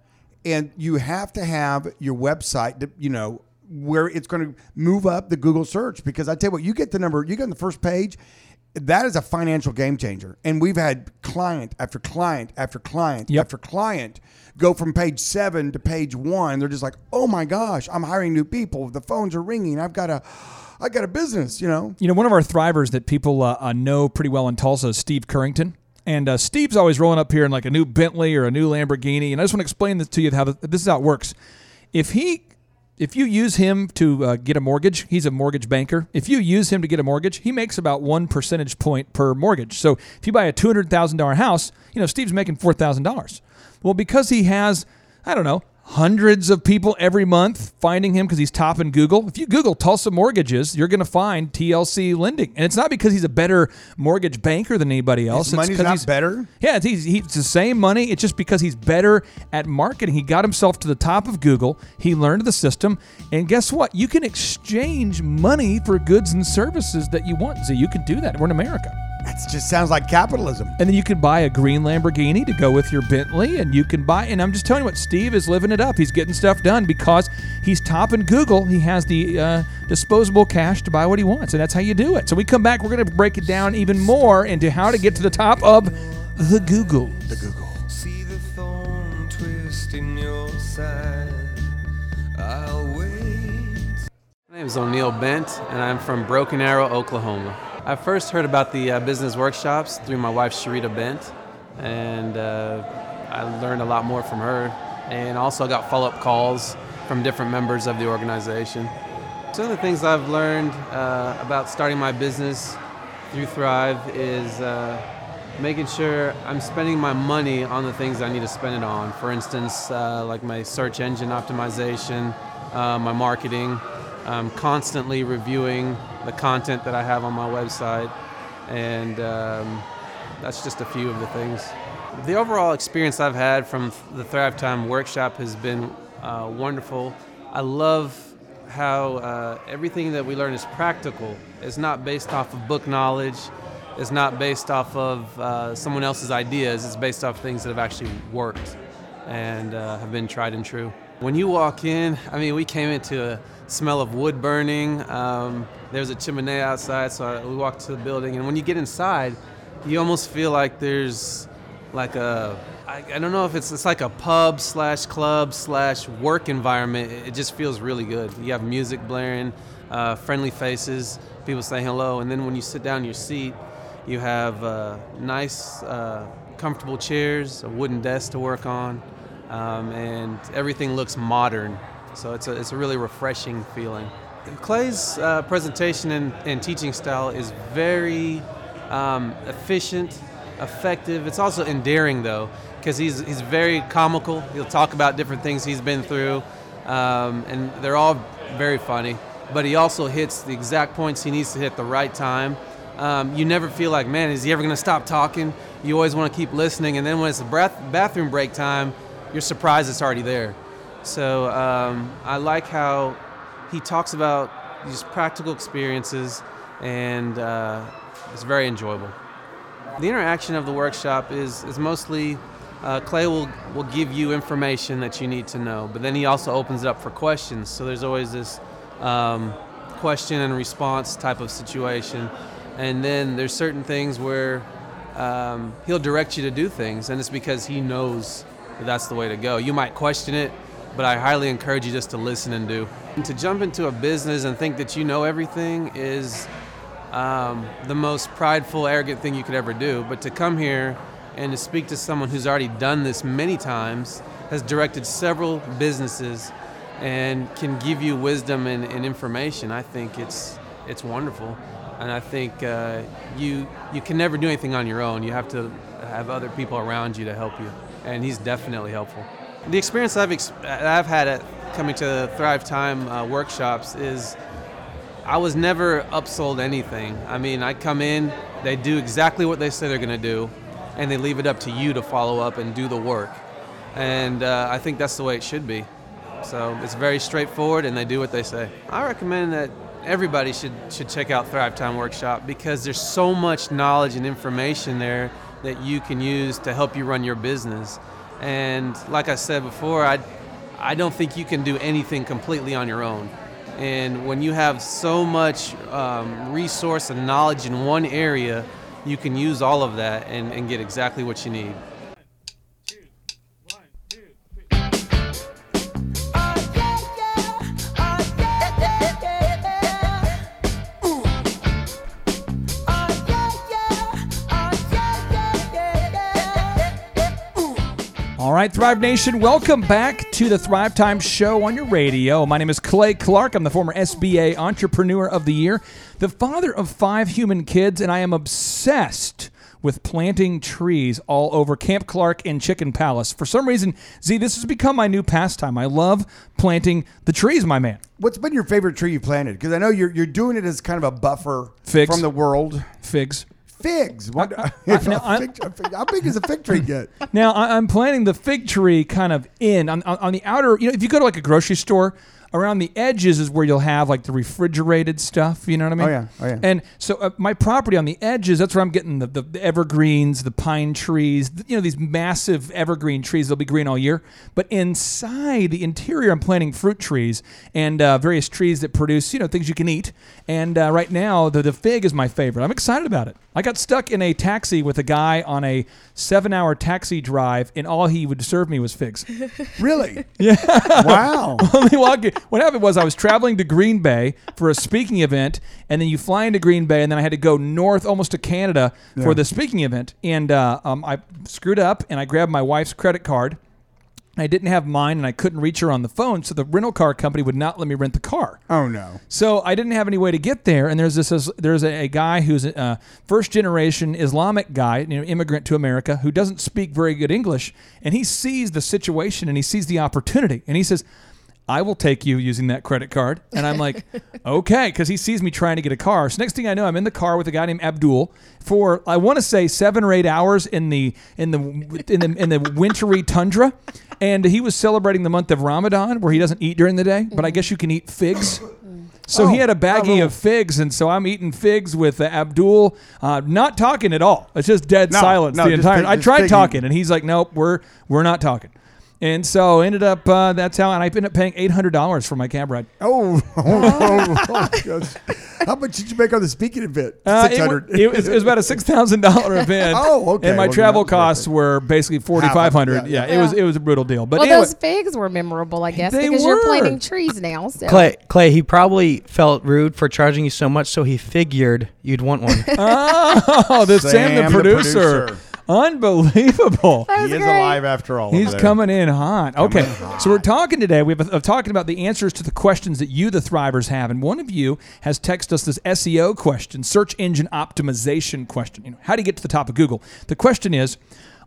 and you have to have your website you know where it's going to move up the Google search because I tell you what, you get the number, you get on the first page, that is a financial game changer. And we've had client after client after client Yep. after client go from page seven to page one. They're just like, oh my gosh, I'm hiring new people. The phones are ringing. I've got a, I got a business. You know, You know, one of our thrivers that people uh, uh, know pretty well in Tulsa is Steve Currington. And uh, Steve's always rolling up here in like a new Bentley or a new Lamborghini. And I just want to explain this to you how the, this is how it works. If he, if you use him to uh, get a mortgage, he's a mortgage banker. If you use him to get a mortgage, he makes about one percentage point per mortgage. So if you buy a two hundred thousand dollar house, you know Steve's making four thousand dollars. Well, because he has, I don't know, hundreds of people every month finding him because he's top in Google. If you Google Tulsa mortgages, you're going to find TLC lending, and it's not because he's a better mortgage banker than anybody else. His It's money's not he's- better? Yeah, it's, he's, he's the same money. It's just because he's better at marketing. He got himself to the top of Google. He learned the system, and guess what? You can exchange money for goods and services that you want. So you can do that. We're in America. That just sounds like capitalism. And then you can buy a green Lamborghini to go with your Bentley, and you can buy. And I'm just telling you what, Steve is living it up. He's getting stuff done because he's top in Google. He has the uh, disposable cash to buy what he wants, and that's how you do it. So we come back, we're going to break it down even more into how to get to the top of the Google. The Google. See the thorn twist in your side. I'll wait. My name is O'Neill Bent, and I'm from Broken Arrow, Oklahoma. I first heard about the uh, business workshops through my wife, Sharita Bent, and uh, I learned a lot more from her. And also got follow up calls from different members of the organization. Some of the things I've learned uh, about starting my business through Thrive is uh, making sure I'm spending my money on the things I need to spend it on. For instance, uh, like my search engine optimization, uh, my marketing, I'm constantly reviewing the content that I have on my website, and um, that's just a few of the things. The overall experience I've had from the Thrive Time workshop has been uh, wonderful. I love how uh, everything that we learn is practical. It's not based off of book knowledge. It's not based off of uh, someone else's ideas. It's based off things that have actually worked and uh, have been tried and true. When you walk in, I mean, we came into a smell of wood burning. Um, there's a chimney outside, so we walked to the building. And when you get inside, you almost feel like there's like a I, I don't know if it's it's like a pub slash club slash work environment. It, it just feels really good. You have music blaring, uh, friendly faces, people saying hello, and then when you sit down in your seat, you have uh, nice, uh, comfortable chairs, a wooden desk to work on, um, and everything looks modern. So it's a it's a really refreshing feeling. Clay's uh, presentation and, and teaching style is very um, efficient, effective. It's also endearing though, because he's he's very comical. He'll talk about different things he's been through, um, and they're all very funny. But he also hits the exact points he needs to hit the right time. Um, you never feel like, man, is he ever going to stop talking? You always want to keep listening, and then when it's the bathroom break time, you're surprised it's already there. So um, I like how he talks about these practical experiences, and uh, it's very enjoyable. The interaction of the workshop is, is mostly uh, Clay will, will give you information that you need to know, but then he also opens it up for questions. So there's always this um, question and response type of situation. And then there's certain things where um, he'll direct you to do things, and it's because he knows that's the way to go. You might question it, but I highly encourage you just to listen and do. And to jump into a business and think that you know everything is um, the most prideful, arrogant thing you could ever do. But to come here and to speak to someone who's already done this many times, has directed several businesses, and can give you wisdom and, and information, I think it's it's wonderful. And I think uh, you you can never do anything on your own. You have to have other people around you to help you, and he's definitely helpful. The experience I've ex- I've had at coming to Thrive Time uh, workshops is I was never upsold anything. I mean, I come in, they do exactly what they say they're going to do, and they leave it up to you to follow up and do the work. And uh, I think that's the way it should be. So it's very straightforward, and they do what they say. I recommend that everybody should should check out Thrive Time Workshop because there's so much knowledge and information there that you can use to help you run your business. And like I said before, I I don't think you can do anything completely on your own. And when you have so much um, resource and knowledge in one area, you can use all of that and, and get exactly what you need. All right, Thrive Nation, welcome back to the Thrive Time Show on your radio. My name is Clay Clark. I'm the former SBA Entrepreneur of the Year, the father of five human kids, and I am obsessed with planting trees all over Camp Clark and Chicken Palace. For some reason, Z, this has become my new pastime. I love planting the trees, my man. What's been your favorite tree you planted? Because I know you're you're doing it as kind of a buffer Figs. from the world. Figs. Figs. What, I- if now, fig- fig- how big does a fig tree get? Now I, I'm planting the fig tree kind of in on, on, on the outer. You know, if you go to like a grocery store, around the edges is where you'll have like the refrigerated stuff. You know what I mean? Oh, yeah. Oh, yeah. And so uh, my property on the edges, that's where I'm getting the, the, the evergreens, the pine trees. You know, these massive evergreen trees. They'll be green all year. But inside the interior, I'm planting fruit trees and uh, various trees that produce you know things you can eat. And uh, right now, the the fig is my favorite. I'm excited about it. I got stuck in a taxi with a guy on a seven-hour taxi drive, and all he would serve me was figs. Really? Yeah. Wow. Let me walk you- What happened was I was traveling to Green Bay for a speaking event, and then you fly into Green Bay, and then I had to go north almost to Canada for the speaking event. And uh, um, I screwed up, and I grabbed my wife's credit card. I didn't have mine, and I couldn't reach her on the phone, so the rental car company would not let me rent the car. Oh no. So I didn't have any way to get there, and there's this there's a, a guy who's a uh, first generation Islamic guy, you know, immigrant to America, who doesn't speak very good English, and he sees the situation and he sees the opportunity, and he says. I will take you using that credit card. And I'm like, okay, because he sees me trying to get a car. So next thing I know, I'm in the car with a guy named Abdul for I want to say seven or eight hours in the in the in the in the wintry tundra. And he was celebrating the month of Ramadan, where he doesn't eat during the day, but I guess you can eat figs. So he Oh, had a baggie of figs, and so I'm eating figs with uh, Abdul, uh, not talking at all. It's just dead No, silence no, the entire. fig- I tried fig talking, and he's like, "Nope, we're we're not talking." And so ended up uh, that's how, and I ended up paying eight hundred dollars for my cab ride. Oh, oh, oh, oh. How much did you make on the speaking event? Uh, Six it, it was, it was about a six thousand dollar event. Oh, okay. And my Well, travel that was worth costs it. were basically forty five hundred. Yeah, Yeah, yeah. it was it was a brutal deal. But well, anyway, those figs were memorable, I guess, They because you're planting trees now. So. Clay, Clay, he probably felt rude for charging you so much, so he figured you'd want one. oh, the Sam, Sam, the the producer. Producer. Unbelievable. He is great. alive after all. He's over there. coming in hot. Okay, so we're talking today. We have talking about the answers to the questions that you, the Thrivers, have, and one of you has texted us this SEO question, search engine optimization question. You know, how do you get to the top of Google? The question is,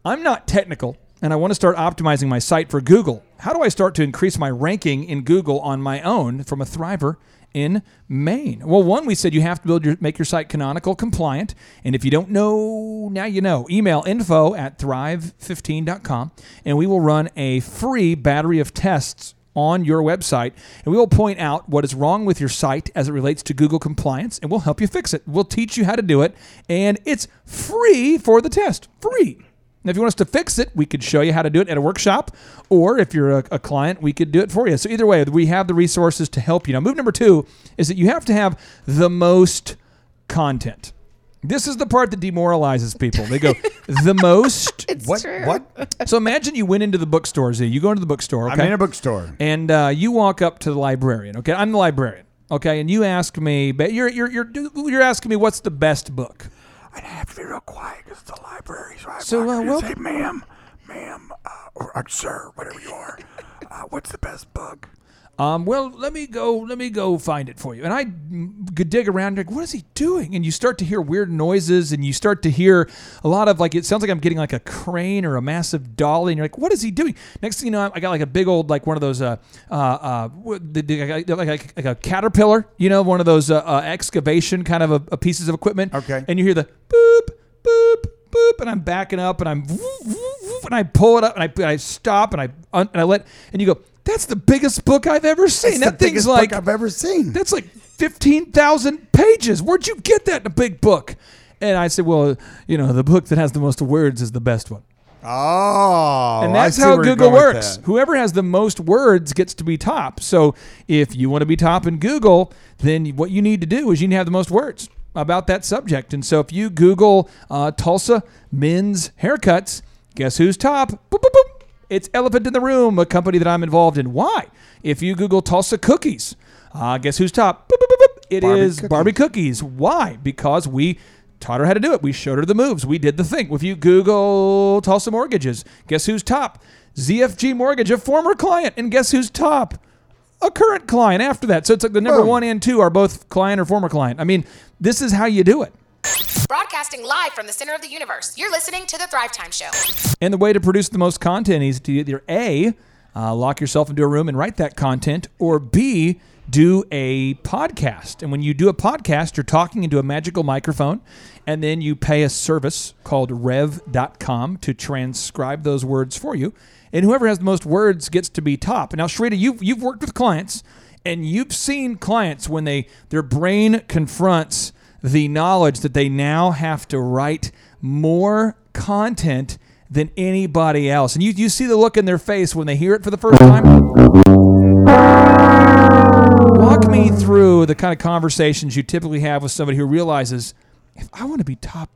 I'm not technical, and I want to start optimizing my site for Google. How do I start to increase my ranking in Google on my own from a Thriver? In Maine? Well, one, we said you have to build your make your site canonical compliant. And if you don't know, now you know. Email info at thrive15.com and we will run a free battery of tests on your website and we will point out what is wrong with your site as it relates to Google compliance and we'll help you fix it. We'll teach you how to do it and it's free for the test. Free. And if you want us to fix it, we could show you how to do it at a workshop, or if you're a, a client, we could do it for you. So either way, we have the resources to help you. Now, move number two is that you have to have the most content. This is the part that demoralizes people. They go, the most. It's What? true. What? So imagine you went into the bookstore, Z. You go into the bookstore, okay? I'm in a bookstore. and uh, you walk up to the librarian. Okay, I'm the librarian. Okay, and you ask me, but you're you're you're you're asking me what's the best book. I'd have to be real quiet because it's the library. So, I So, uh, well- say, ma'am, ma'am, uh, or uh, sir, whatever you are, uh, what's the best book? Um, well, let me go. Let me go find it for you. And I could dig around. Like, what is he doing? And you start to hear weird noises, and you start to hear a lot of like. It sounds like I'm getting like a crane or a massive dolly, and you're like, what is he doing? Next thing you know, I got like a big old like one of those uh uh, uh what- the, the, like, a- like, a, caterpillar, you know, one of those uh, uh, excavation kind of a, a pieces of equipment. Okay. And you hear the boop boop boop, and I'm backing up, and I'm and I pull it up, and I, and I stop, and I un, and I let, and you go. That's the biggest book I've ever seen. The that thing's biggest like book I've ever seen. that's like 15,000 pages. Where'd you get that in a big book? And I said, well, you know, the book that has the most words is the best one. Oh, and that's how Google works. Whoever has the most words gets to be top. So if you want to be top in Google, then what you need to do is you need to have the most words about that subject. And so if you Google uh, Tulsa men's haircuts, guess who's top? Boop, boop, boop. It's Elephant in the Room, a company that I'm involved in. Why? If you Google Tulsa cookies, uh, guess who's top? Boop, boop, boop, boop. It is Barbie Barbie Cookies. Why? Because we taught her how to do it. We showed her the moves. We did the thing. If you Google Tulsa mortgages, guess who's top? ZFG Mortgage, a former client. And guess who's top? A current client after that. So it's like the number Boom. one and two are both client or former client. I mean, this is how you do it. Broadcasting live from the center of the universe. You're listening to The Thrive Time Show. And the way to produce the most content is to either A, uh, lock yourself into a room and write that content, or B, do a podcast. And when you do a podcast, you're talking into a magical microphone, and then you pay a service called rev.com to transcribe those words for you. And whoever has the most words gets to be top. Now, Sharita, you've, you've worked with clients, and you've seen clients when they their brain confronts the knowledge that they now have to write more content than anybody else. And you, you see the look in their face when they hear it for the first time. Walk me through the kind of conversations you typically have with somebody who realizes if I want to be top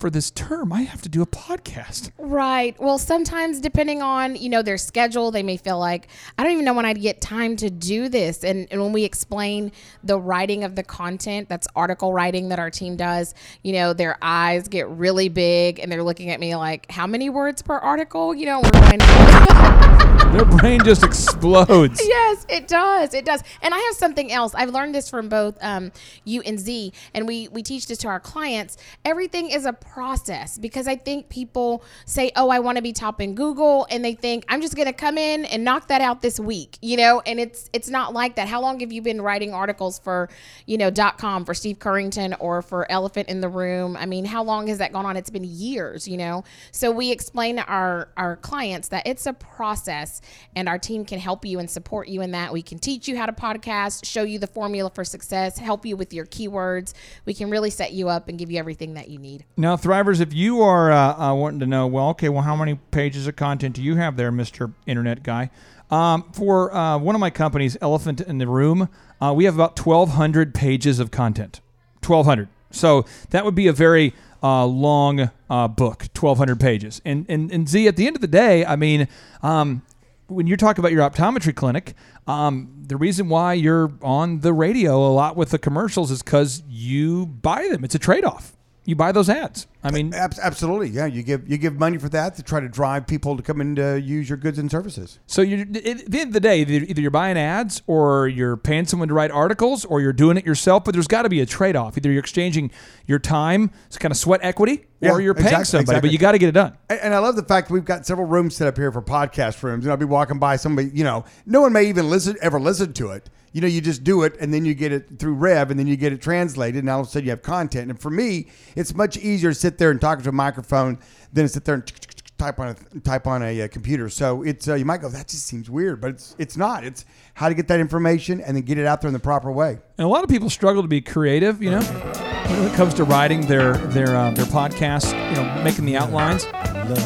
for this term, I have to do a podcast. Right. Well, sometimes depending on, you know, their schedule, they may feel like, I don't even know when I'd get time to do this. And, and when we explain the writing of the content, that's article writing that our team does, you know, their eyes get really big and they're looking at me like, how many words per article? You know, we're going, Their brain just explodes. yes, it does. It does. And I have something else. I've learned this from both um, you and Z, and we we teach this to our clients. Everything is a process because I think people say, "Oh, I want to be top in Google," and they think I'm just going to come in and knock that out this week, you know. And it's it's not like that. How long have you been writing articles for, you know, dot .com for Steve Currington or for Elephant in the Room? I mean, how long has that gone on? It's been years, you know. So we explain to our our clients that it's a process and our team can help you and support you in that. We can teach you how to podcast, show you the formula for success, help you with your keywords. We can really set you up and give you everything that you need. Now, Thrivers, if you are uh, uh, wanting to know, well, okay, well, how many pages of content do you have there, Mr. Internet Guy? Um, for uh, one of my companies, Elephant in the Room, uh, we have about 1,200 pages of content. 1,200. So that would be a very uh, long uh, book, 1,200 pages. And, and, and Z, at the end of the day, I mean, um, when you're talking about your optometry clinic, um, the reason why you're on the radio a lot with the commercials is because you buy them. It's a trade off. You buy those ads. I mean, Ab- absolutely, yeah. You give you give money for that to try to drive people to come in to use your goods and services. so you're, at the end of the day, either you're buying ads or you're paying someone to write articles or you're doing it yourself. But there's got to be a trade off. Either you're exchanging your time, it's kind of sweat equity, Yeah, or you're paying exactly, somebody. exactly. But you got to get it done. And, and I love the fact that we've got several rooms set up here for podcast rooms. And I'll be walking by somebody, you know, no one may even listen ever listen to it. You know, you just do it and then you get it through Rev and then you get it translated and all of a sudden you have content. And for me, it's much easier to sit there and talk to a microphone than to sit there and type on a type on a, uh computer. So it's uh, you might go that just seems weird, but it's it's not. It's how to get that information and then get it out there in the proper way. And a lot of people struggle to be creative, you know, when it comes to writing their their uh, their podcast, you know, making the outlines.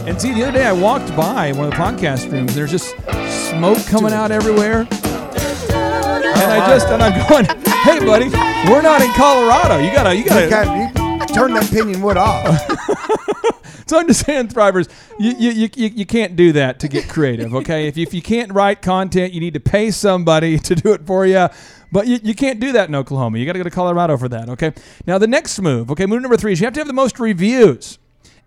And see, the other day I walked by one of the podcast rooms. There's just smoke coming out everywhere, and I just and I'm going, "Hey, buddy, we're not in Colorado. You gotta, you You gotta." Turn that pinion wood off. So I'm just saying, Thrivers, you, you, you, you you can't do that to get creative, okay? if, you, if you can't write content, you need to pay somebody to do it for you. But you, you can't do that in Oklahoma. You got to go to Colorado for that, okay? Now, the next move, okay, move number three is you have to have the most reviews.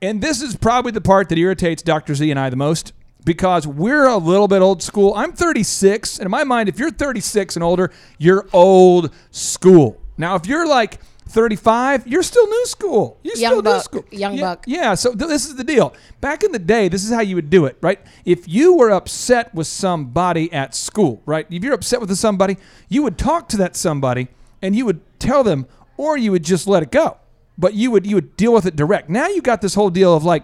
And this is probably the part that irritates Dr. Z and I the most because we're a little bit old school. I'm 36, and in my mind, if you're 36 and older, you're old school. Now, if you're like 35, you're still new school. You're Young still new school. Young yeah, buck. Yeah, so th- this is the deal. Back in the day, this is how you would do it, right? If you were upset with somebody at school, right? If you're upset with somebody, you would talk to that somebody and you would tell them, or you would just let it go. But you would you would deal with it direct. Now you got this whole deal of like,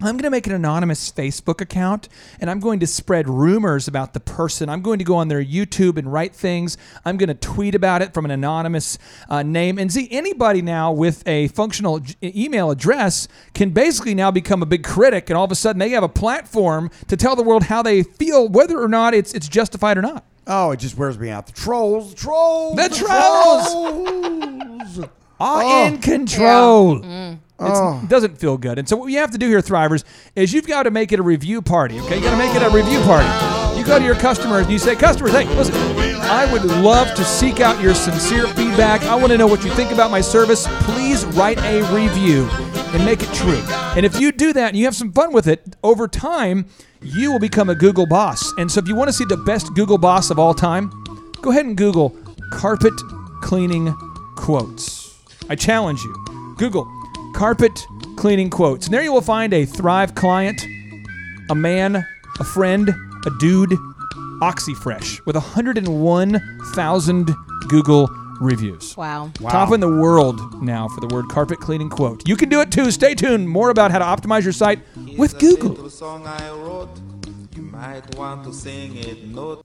I'm going to make an anonymous Facebook account and I'm going to spread rumors about the person. I'm going to go on their YouTube and write things. I'm going to tweet about it from an anonymous uh, name. And see, anybody now with a functional j- email address can basically now become a big critic, and all of a sudden they have a platform to tell the world how they feel, whether or not it's it's justified or not. Oh, it just wears me out. The trolls, the trolls, The trolls. are Oh. in control. Mm. Oh. It doesn't feel good. And so what you have to do here, Thrivers, is you've got to make it a review party. Okay, you got to make it a review party. You go to your customers and you say, customers, hey, listen, I would love to seek out your sincere feedback. I want to know what you think about my service. Please write a review and make it true. And if you do that and you have some fun with it, over time, you will become a Google boss. And so if you want to see the best Google boss of all time, go ahead and Google carpet cleaning quotes. I challenge you. Google carpet cleaning quotes. And there you will find a Thrive client, a man, a friend, a dude, Oxi Fresh, with 101,000 Google reviews. Wow. Top in the world now for the word carpet cleaning quote. You can do it too. Stay tuned. More about how to optimize your site with Google. little song I wrote. You might want to sing it note.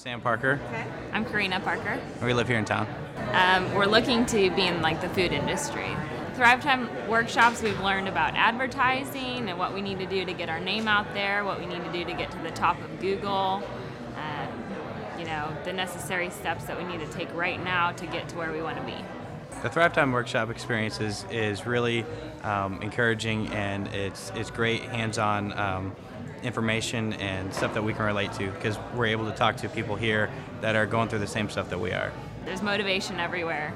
Sam Parker. I'm Karina Parker. We live here in town. Um, we're looking to be in like the food industry. Thrive Time workshops, we've learned about advertising and what we need to do to get our name out there, what we need to do to get to the top of Google, um, you know, the necessary steps that we need to take right now to get to where we want to be. The Thrive Time workshop experience is, is really um, encouraging and it's, it's great hands on um, information and stuff that we can relate to because we're able to talk to people here that are going through the same stuff that we are. There's motivation everywhere.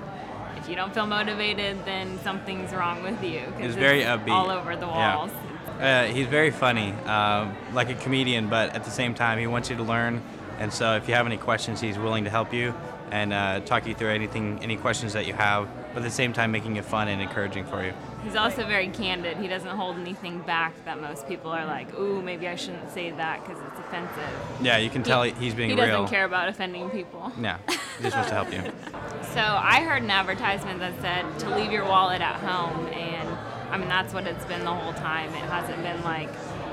If you don't feel motivated, then something's wrong with you. He's very upbeat. All over the Yeah. walls. Uh, he's very funny, um, like a comedian, but at the same time, he wants you to learn. And so, if you have any questions, he's willing to help you and uh, talk you through anything, any questions that you have, but at the same time, making it fun and encouraging for you. He's also very candid. He doesn't hold anything back that most people are like, ooh, maybe I shouldn't say that because it's offensive. Yeah, you can tell he- he's being He doesn't real. care about offending people. Yeah, he just wants to help you. So I heard an advertisement that said to leave your wallet at home, and I mean that's what it's been the whole time. It hasn't been like,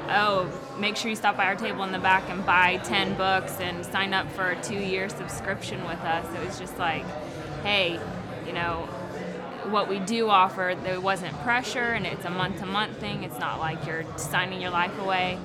oh, make sure you stop by our table in the back and buy ten books and sign up for a two-year subscription with us. It was just like, hey, you know, what we do offer, there wasn't pressure, and it's a month-to-month thing. It's not like you're signing your life away.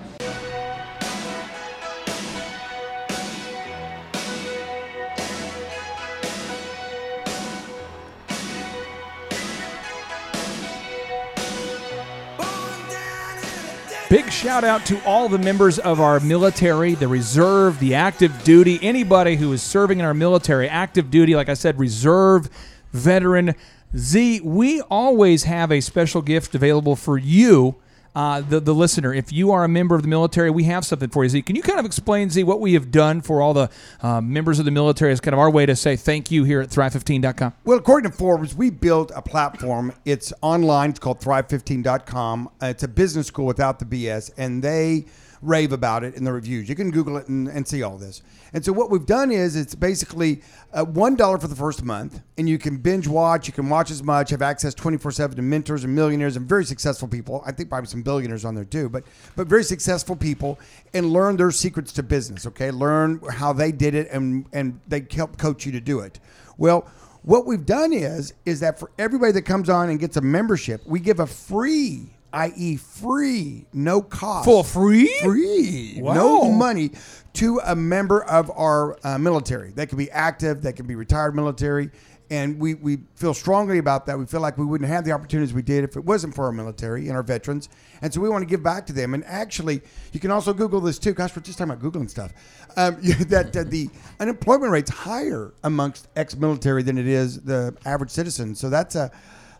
Big shout out to all the members of our military, the reserve, the active duty, anybody who is serving in our military, active duty, like I said, reserve, veteran. Z, we always have a special gift available for you, uh, the, the listener. If you are a member of the military, we have something for you, Z. Can you kind of explain, Z, what we have done for all the uh, members of the military as kind of our way to say thank you here at Thrive15.com? Well, according to Forbes, we built a platform. It's online. It's called Thrive15.com. Uh, it's a business school without the BS, and they rave about it in the reviews. You can Google it and, and see all this. And so what we've done is it's basically uh, one dollar for the first month, and you can binge watch. You can watch as much, have access twenty four seven to mentors and millionaires and very successful people. I think probably some billionaires on there too, but but very successful people, and learn their secrets to business. Okay, learn how they did it, and and they help coach you to do it. Well. What we've done is is that for everybody that comes on and gets a membership, we give a free, i.e., free, no cost, For free, free, Wow. no money to a member of our uh, military. That can be active, that can be retired military, And we, we feel strongly about that. We feel like we wouldn't have the opportunities we did if it wasn't for our military and our veterans. And so we want to give back to them. And actually, you can also Google this too. Gosh, we're just talking about Googling stuff. Um, that uh, the unemployment rate's higher amongst ex-military than it is the average citizen. So that's a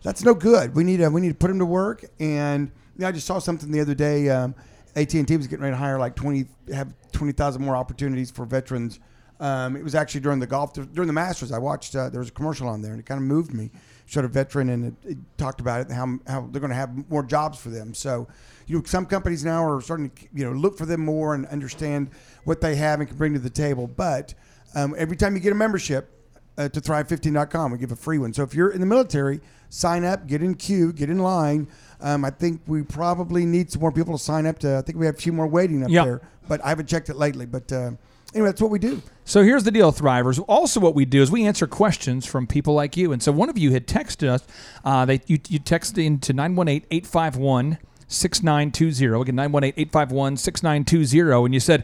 that's no good. We need to we need to put them to work. And you know, I just saw something the other day. Um, AT and T was getting ready to hire like twenty have twenty thousand more opportunities for veterans. Um, it was actually during the golf during the Masters. I watched uh, there was a commercial on there and it kind of moved me. Showed a veteran and it, it talked about it and how how they're going to have more jobs for them. So you know some companies now are starting to you know look for them more and understand what they have and can bring to the table. But um, every time you get a membership, uh, to thrive15.com. We give a free one. So if you're in the military, sign up, get in queue, get in line. Um, I think we probably need some more people to sign up to. I think we have a few more waiting up Yeah. there, but I haven't checked it lately. But uh, anyway, that's what we do. So here's the deal, Thrivers. Also, what we do is we answer questions from people like you. And so one of you had texted us. Uh, they you, you texted into 918 851 6920. Again, 918 851 6920. And you said,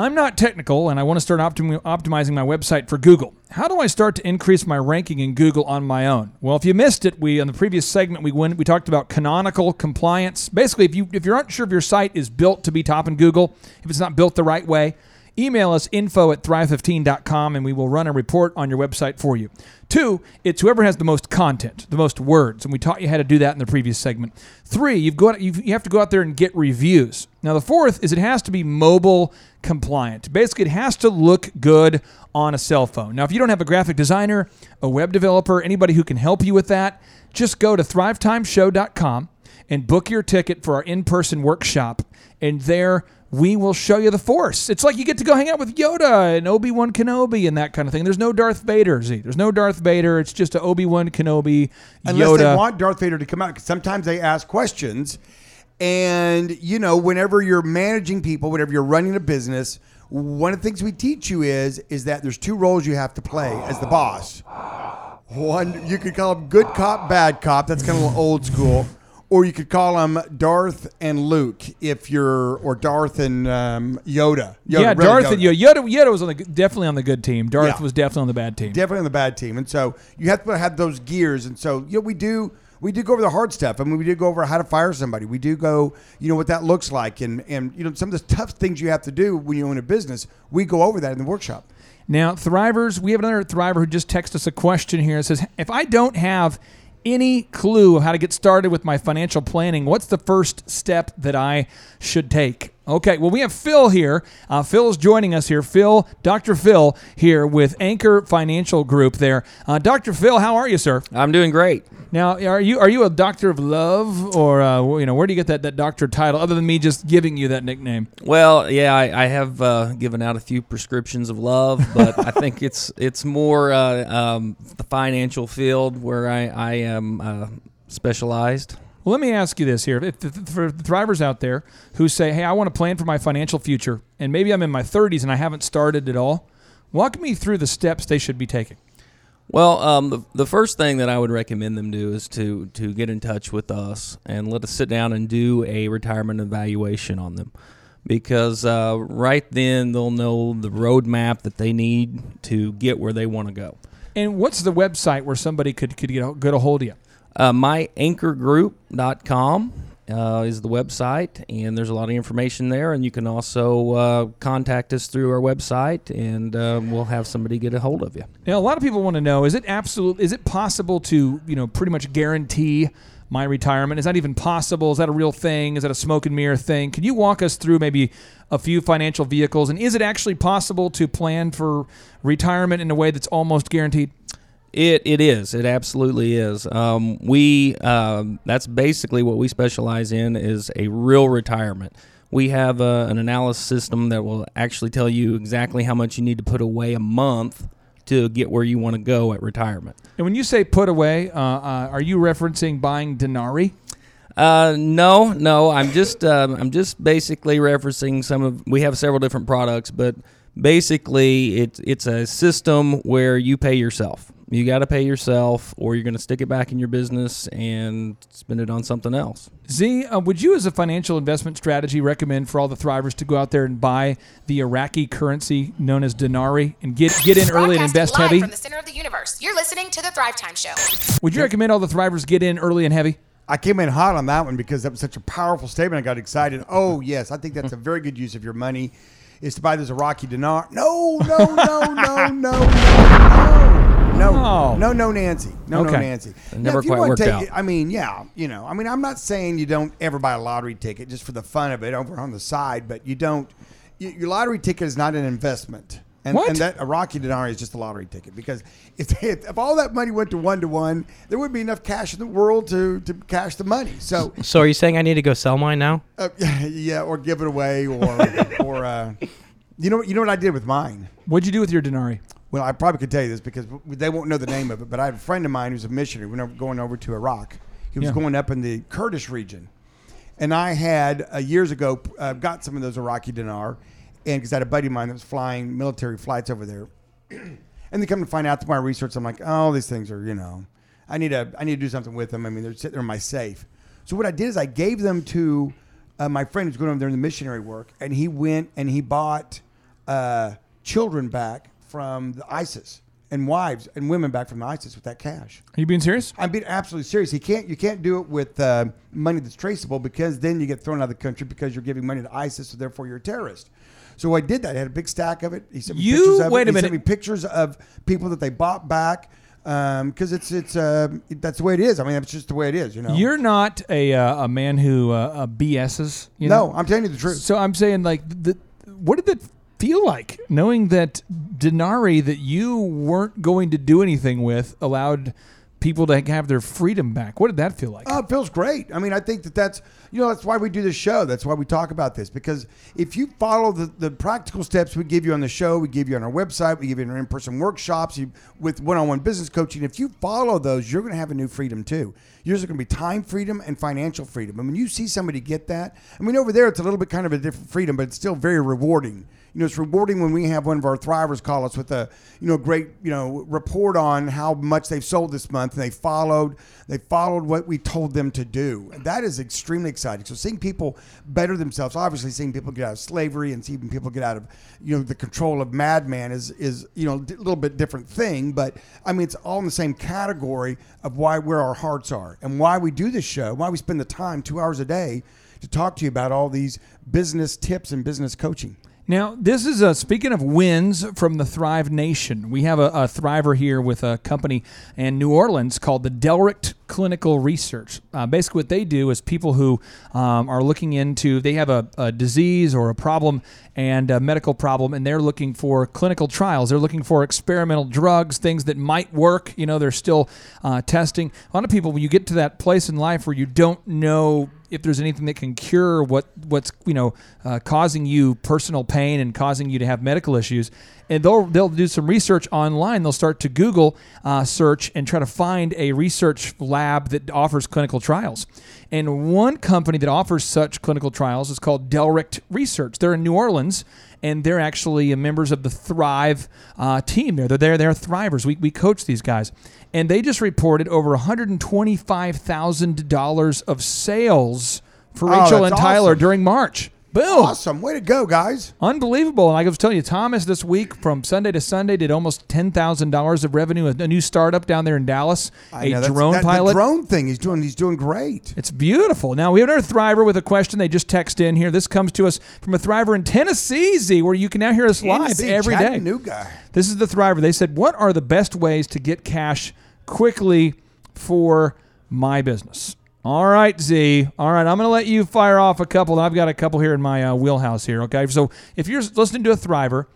I'm not technical and I want to start optim- optimizing my website for Google. How do I start to increase my ranking in Google on my own? Well, if you missed it, we on the previous segment we went we talked about canonical compliance. Basically, if you if you're unsure if your site is built to be top in Google, if it's not built the right way, email us info at thrive15.com and we will run a report on your website for you. Two, it's whoever has the most content, the most words, and we taught you how to do that in the previous segment. Three, you've got you've, you have to go out there and get reviews. Now the fourth is it has to be mobile compliant. Basically, it has to look good on a cell phone. Now, if you don't have a graphic designer, a web developer, anybody who can help you with that, just go to thrivetimeshow.com and book your ticket for our in-person workshop, and there we will show you the force. It's like you get to go hang out with Yoda and Obi Wan Kenobi and that kind of thing. There's no Darth Vader, Z. There's no Darth Vader. It's just a Obi Wan Kenobi Unless Yoda. they want Darth Vader to come out, 'cause sometimes they ask questions, and you know, whenever you're managing people, whenever you're running a business, one of the things we teach you is is that there's two roles you have to play as the boss. One, you could call them good cop, bad cop. That's kind of old school. Or you could call them Darth and Luke, if you're, or Darth and um, Yoda. Yoda. yeah, really Darth and Yoda. Yoda. Yoda was on the, definitely on the good team. Darth Yeah. was definitely on the bad team. Definitely on the bad team, and so you have to have those gears. And so you know, we do we do go over the hard stuff. I mean, we do go over how to fire somebody. We do go, you know, what that looks like, and and you know, some of the tough things you have to do when you own a business. We go over that in the workshop. Now, Thrivers, we have another Thriver who just texted us a question here. It says, If I don't have any clue of how to get started with my financial planning, what's the first step that I should take? Okay, well, we have Phil here. Uh, Phil is joining us here. Phil, Dr. Phil, here with Anchor Financial Group there. Uh, Dr. Phil, how are you, sir? I'm doing great. Now, are you are you a doctor of love, or uh, you know, where do you get that, that doctor title, other than me just giving you that nickname? Well, yeah, I, I have uh, given out a few prescriptions of love, but I think it's it's more uh, um, the financial field where I I am uh, specialized. Well, let me ask you this here: if, for the thrivers out there who say, "Hey, I want to plan for my financial future, and maybe I'm in my 30s and I haven't started at all," walk me through the steps they should be taking. Well, um, the, the first thing that I would recommend them do is to to get in touch with us and let us sit down and do a retirement evaluation on them, because uh, right then they'll know the roadmap that they need to get where they want to go. And what's the website where somebody could could get a, get a hold of you? Uh, myanchorgroup.com uh, is the website, and there's a lot of information there. And you can also uh, contact us through our website, and uh, we'll have somebody get a hold of you. Now, a lot of people want to know: is it absolute? Is it possible to you know pretty much guarantee my retirement? Is that even possible? Is that a real thing? Is that a smoke and mirror thing? Can you walk us through maybe a few financial vehicles? And is it actually possible to plan for retirement in a way that's almost guaranteed? It it is. It absolutely is. Um, we um, that's basically what we specialize in is a real retirement. We have uh, an analysis system that will actually tell you exactly how much you need to put away a month to get where you want to go at retirement. And when you say put away, uh, uh, are you referencing buying denari? Uh, no, no. I'm just um, I'm just basically referencing some of. We have several different products, but basically it's it's a system where you pay yourself. You got to pay yourself, or you're going to stick it back in your business and spend it on something else. Z, uh, would you, as a financial investment strategy, recommend for all the thrivers to go out there and buy the Iraqi currency known as dinari and get get in early and Broadcasting invest live heavy? from the center of the universe. You're listening to the Thrive Time Show. Would you recommend all the thrivers get in early and heavy? I came in hot on that one because that was such a powerful statement. I got excited. Oh yes, I think that's a very good use of your money, is to buy this Iraqi dinar. No, no, no, no, no, no, no, no, no, no, Nancy, no, no, Nancy. It Now, never if you quite worked take out. I mean, yeah, you know, I mean, I'm not saying you don't ever buy a lottery ticket just for the fun of it over on the side, but you don't. y- Your lottery ticket is not an investment. And, What? and that Iraqi dinar is just a lottery ticket because if, if if all that money went to one to one, there wouldn't be enough cash in the world to to cash the money. So So are you saying I need to go sell mine now? uh, yeah, or give it away, or or uh, you know you know what I did with mine. What'd you do with your dinari? Well, I probably could tell you this because they won't know the name of it. But I have a friend of mine who's a missionary. We're going over to Iraq. He was Yeah. going up in the Kurdish region, and I had uh, years ago uh, got some of those Iraqi dinar, and because I had a buddy of mine that was flying military flights over there, and they come to find out through my research, I'm like, oh, these things are you know, I need to I need to do something with them. I mean, they're sitting there in my safe. So what I did is I gave them to uh, my friend who's going over there in the missionary work, and he went and he bought uh, children back from the ISIS and wives and women back from the ISIS with that cash. Are you being serious? I'm being absolutely serious. He can't. You can't do it with uh, money that's traceable because then you get thrown out of the country because you're giving money to ISIS, so therefore you're a terrorist. So I did that. I had a big stack of it. He sent me You- pictures of wait it. a He sent me pictures of people that they bought back because it's it's uh, that's the way it is. I mean, that's just the way it is. You know. You're not a uh, a man who uh, uh, BSs. You No, know? I'm telling you the truth. So I'm saying, like, the, what did it feel like knowing that Denari that you weren't going to do anything with allowed people to have their freedom back? What did that feel like? Oh, it feels great. I mean, I think that that's you know that's why we do this show. That's why we talk about this because if you follow the, the practical steps we give you on the show, we give you on our website, we give you in our in person workshops you, with one on one business coaching. If you follow those, you're going to have a new freedom too. Yours are going to be time freedom and financial freedom. I mean, you see somebody get that, I mean, over there it's a little bit kind of a different freedom, but it's still very rewarding. You know, it's rewarding when we have one of our thrivers call us with a, you know, great, you know, report on how much they've sold this month and they followed, they followed what we told them to do. And that is extremely exciting. So seeing people better themselves, obviously seeing people get out of slavery and seeing people get out of, you know, the control of madman is, is, you know, a little bit different thing. But I mean, it's all in the same category of why, where our hearts are and why we do this show, why we spend the time two hours a day to talk to you about all these business tips and business coaching. Now, this is uh, speaking of wins from the Thrive Nation. We have a, a thriver here with a company in New Orleans called the DelRicht Clinical Research. Uh, basically, what they do is people who um, are looking into, they have a, a disease or a problem and a medical problem, and they're looking for clinical trials. They're looking for experimental drugs, things that might work. You know, they're still uh, testing. A lot of people, when you get to that place in life where you don't know if there's anything that can cure what what's you know uh, causing you personal pain and causing you to have medical issues, and they'll they'll do some research online. They'll start to Google uh, search and try to find a research lab that offers clinical trials. And one company that offers such clinical trials is called DelRicht Research. They're in New Orleans. And they're actually members of the Thrive uh, team. There, they're there. They're Thrivers. We, we coach these guys, and they just reported over one hundred twenty-five thousand dollars of sales for Oh, Rachel and Tyler awesome. during March. Boom! Awesome. Way to go, guys. Unbelievable. And like I was telling you, Thomas this week from Sunday to Sunday did almost ten thousand dollars of revenue. With a new startup down there in Dallas, I a know, drone that- the pilot. drone thing he's doing. He's doing great. It's beautiful. Now we have another Thriver with a question. They just text in here. This comes to us from a Thriver in Tennessee, Z, where you can now hear us live Tennessee, every day. Chattanooga. This is the Thriver. They said, "What are the best ways to get cash quickly for my business?" All right, Z. All right, I'm going to let you fire off a couple. I've got a couple here in my uh, wheelhouse here. Okay, so if you're listening to a Thriver,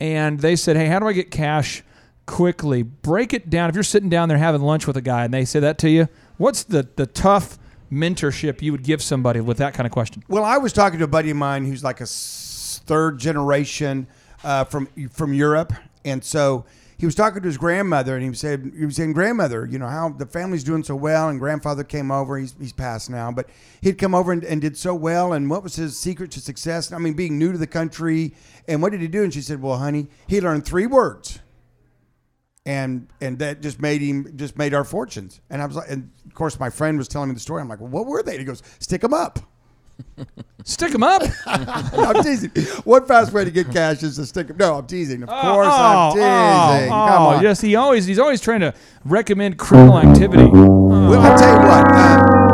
and they said, "Hey, how do I get cash quickly?" Break it down. If you're sitting down there having lunch with a guy, and they say that to you, what's the the tough mentorship you would give somebody with that kind of question? Well, I was talking to a buddy of mine who's like a third generation uh, from from Europe, and so he was talking to his grandmother, and he said he was saying, "Grandmother, you know how the family's doing so well." And grandfather came over; he's he's passed now, but he'd come over and, and did so well. And what was his secret to success? I mean, being new to the country, and what did he do? And she said, "Well, honey, he learned three words." and and that just made him just made our fortunes. And I was like, and of course, my friend was telling me the story. I'm like, well, what were they? He goes, stick them up. Stick them up. no, I'm teasing. One fast way to get cash is to stick them. No, I'm teasing. Of course, oh, I'm teasing. Oh, Come oh, on. yes, he always he's always trying to recommend criminal activity. Well, I'll tell you what. Um,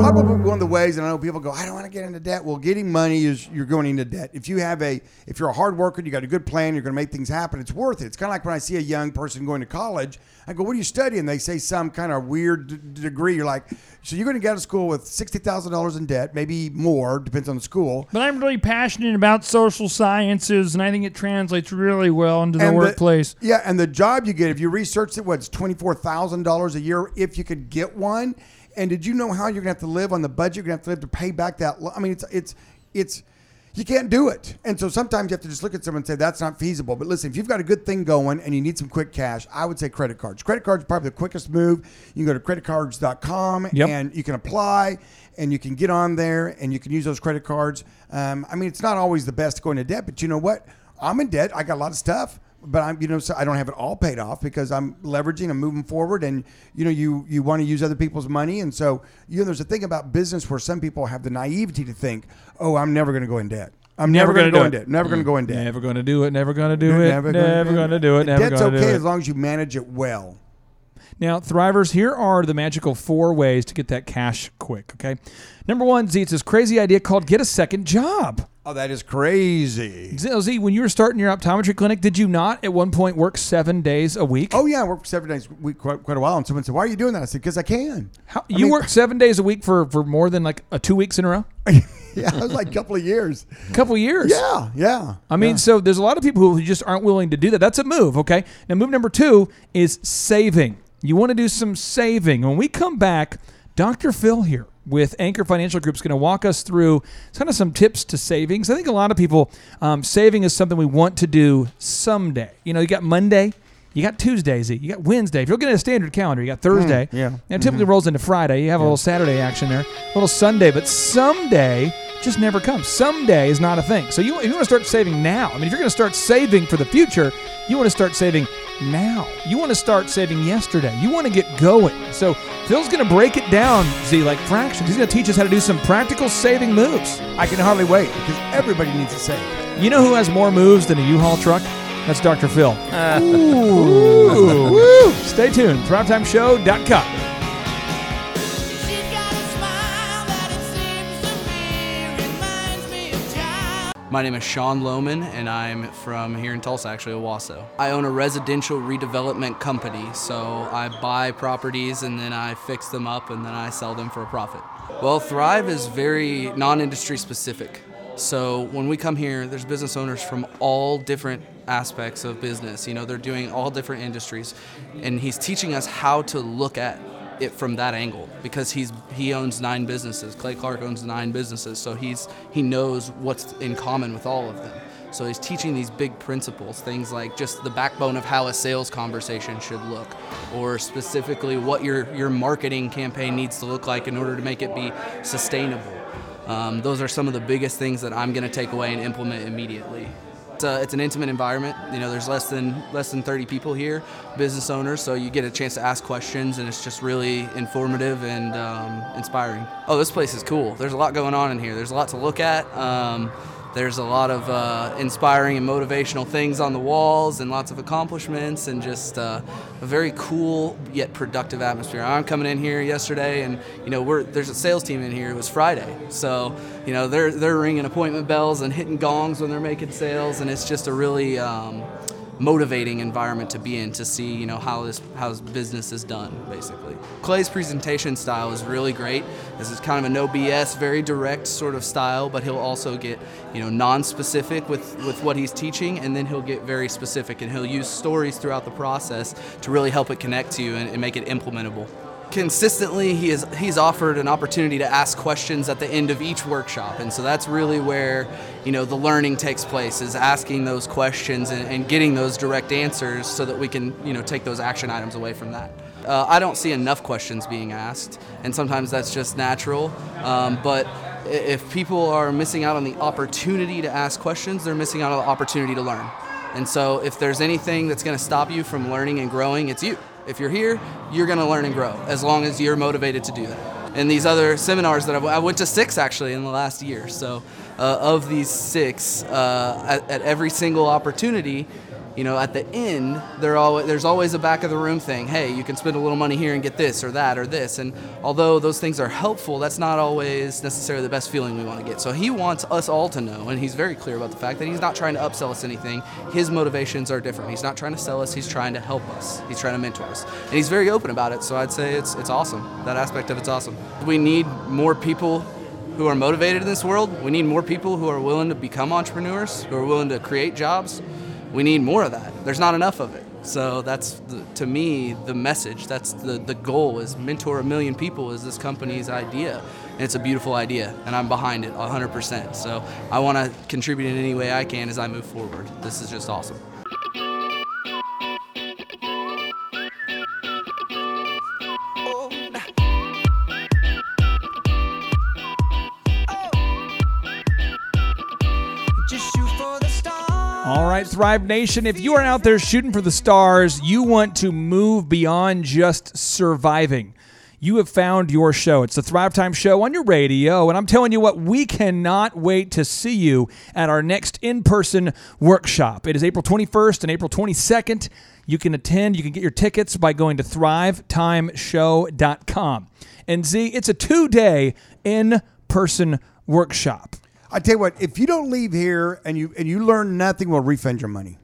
probably one of the ways, and I know people go, I don't want to get into debt. Well, getting money is you're going into debt. If you have a, if you're a hard worker, you got a good plan, you're going to make things happen. It's worth it. It's kind of like when I see a young person going to college. I go, What are you studying? They say some kind of weird d- degree. You're like, So you're going to get out of school with sixty thousand dollars in debt, maybe more, depends on the school. But I'm really passionate about social sciences, and I think it translates really well into the And workplace. yeah, and the job you get, if you research it, what's twenty four thousand dollars a year if you could get one. And did you know how you're gonna have to live on the budget? You're gonna have to live to pay back that. Lo- I mean, it's it's it's you can't do it. And so sometimes you have to just look at someone and say that's not feasible. But listen, if you've got a good thing going and you need some quick cash, I would say credit cards. Credit cards are probably the quickest move. You can go to creditcards.com Yep. and you can apply and you can get on there and you can use those credit cards. Um, I mean, it's not always the best going to go into debt, but you know what? I'm in debt. I got a lot of stuff, but I'm, you know, so I don't have it all paid off because I'm leveraging. I'm moving forward, and you know, you you want to use other people's money, and so you know, there's a thing about business where some people have the naivety to think, oh, I'm never going to go in debt. I'm never, going to go in debt. Never going to go in debt. Never going to do it. Never going to do it. Never Never, gonna do it. Never Debt's going do okay it. as long as you manage it well. Now, Thrivers, here are the magical four ways to get that cash quick, okay? Number one, Z, it's this crazy idea called get a second job. Oh, that is crazy. Z, oh, Z, when you were starting your optometry clinic, did you not at one point work seven days a week? Oh yeah, I worked seven days a week quite, quite a while, and someone said, "Why are you doing that?" I said, "Because I can." How, I you mean- worked seven days a week for, for more than like a two weeks in a row? yeah, it was like a couple of years. A couple of years. Yeah, yeah. I mean, yeah. so there's a lot of people who just aren't willing to do that. That's a move, okay? Now, move number two is saving. You want to do some saving. When we come back, Dr. Phil here with Anchor Financial Group is going to walk us through kind of some tips to savings. I think a lot of people, um, saving is something we want to do someday. You know, you got Monday. You got Tuesday. You got Wednesday. If you're looking at a standard calendar, you got Thursday. Mm, yeah. And it typically rolls into Friday. You have a little Saturday action there, a little Sunday, but someday just never comes. Someday is not a thing. So you, if you want to start saving now. I mean, if you're going to start saving for the future, you want to start saving now. You want to start saving yesterday. You want to get going. So Phil's going to break it down, Z, like fractions. He's going to teach us how to do some practical saving moves. I can hardly wait because everybody needs to save. You know who has more moves than a U-Haul truck? That's Dr. Phil. Uh. Ooh. Woo! Stay tuned. ThriveTimeShow.com. My name is Sean Lohman, and I'm from here in Tulsa, actually, Owasso. I own a residential redevelopment company, so I buy properties and then I fix them up and then I sell them for a profit. Well, Thrive is very non industry specific. So when we come here, there's business owners from all different aspects of business. You know, they're doing all different industries, and he's teaching us how to look at it from that angle because he's he owns nine businesses. Clay Clark owns nine businesses, so he's he knows what's in common with all of them. So he's teaching these big principles, things like just the backbone of how a sales conversation should look, or specifically what your your marketing campaign needs to look like in order to make it be sustainable. Um, those are some of the biggest things that I'm going to take away and implement immediately. It's, a, it's an intimate environment. You know, there's less than less than 30 people here, business owners, so you get a chance to ask questions, and it's just really informative and um, inspiring. Oh, this place is cool. There's a lot going on in here. There's a lot to look at. Um, there's a lot of uh, inspiring and motivational things on the walls, and lots of accomplishments, and just uh, a very cool yet productive atmosphere. I'm coming in here yesterday, and you know, we're there's a sales team in here. It was Friday, so you know they're they're ringing appointment bells and hitting gongs when they're making sales, and it's just a really um, motivating environment to be in to see you know how this how business is done basically. Clay's presentation style is really great. This is kind of a no bs very direct sort of style but he'll also get you know non-specific with with what he's teaching and then he'll get very specific and he'll use stories throughout the process to really help it connect to you and, and make it implementable consistently he is he's offered an opportunity to ask questions at the end of each workshop. And so that's really where you know the learning takes place is asking those questions and, and getting those direct answers so that we can you know take those action items away from that. Uh, i don't see enough questions being asked and sometimes that's just natural. Um, but if people are missing out on the opportunity to ask questions they're missing out on the opportunity to learn. And so if there's anything that's going to stop you from learning and growing, it's you. If you're here, you're going to learn and grow as long as you're motivated to do that. And these other seminars that I've, I went to six actually in the last year. So uh, of these six, uh, at, at every single opportunity, you know, at the end, there's always a back of the room thing. Hey, you can spend a little money here and get this or that or this. And although those things are helpful, that's not always necessarily the best feeling we want to get. So he wants us all to know, and he's very clear about the fact that he's not trying to upsell us anything. His motivations are different. He's not trying to sell us. He's trying to help us. He's trying to mentor us, and he's very open about it. So I'd say it's it's awesome. That aspect of it's awesome. We need more people who are motivated in this world. We need more people who are willing to become entrepreneurs, who are willing to create jobs. We need more of that. There's not enough of it. So that's the, to me the message. That's the the goal is mentor a million people is this company's idea. And it's a beautiful idea and I'm behind it 100%. So I want to contribute in any way I can as I move forward. This is just awesome. Thrive Nation, if you are out there shooting for the stars, you want to move beyond just surviving. You have found your show. It's the Thrive Time Show on your radio. And I'm telling you what, we cannot wait to see you at our next in person workshop. It is April 21st and April 22nd. You can attend, you can get your tickets by going to thrivetimeshow.com. And Z, it's a two day in person workshop. I tell you what, if you don't leave here and you and you learn nothing, we'll refund your money.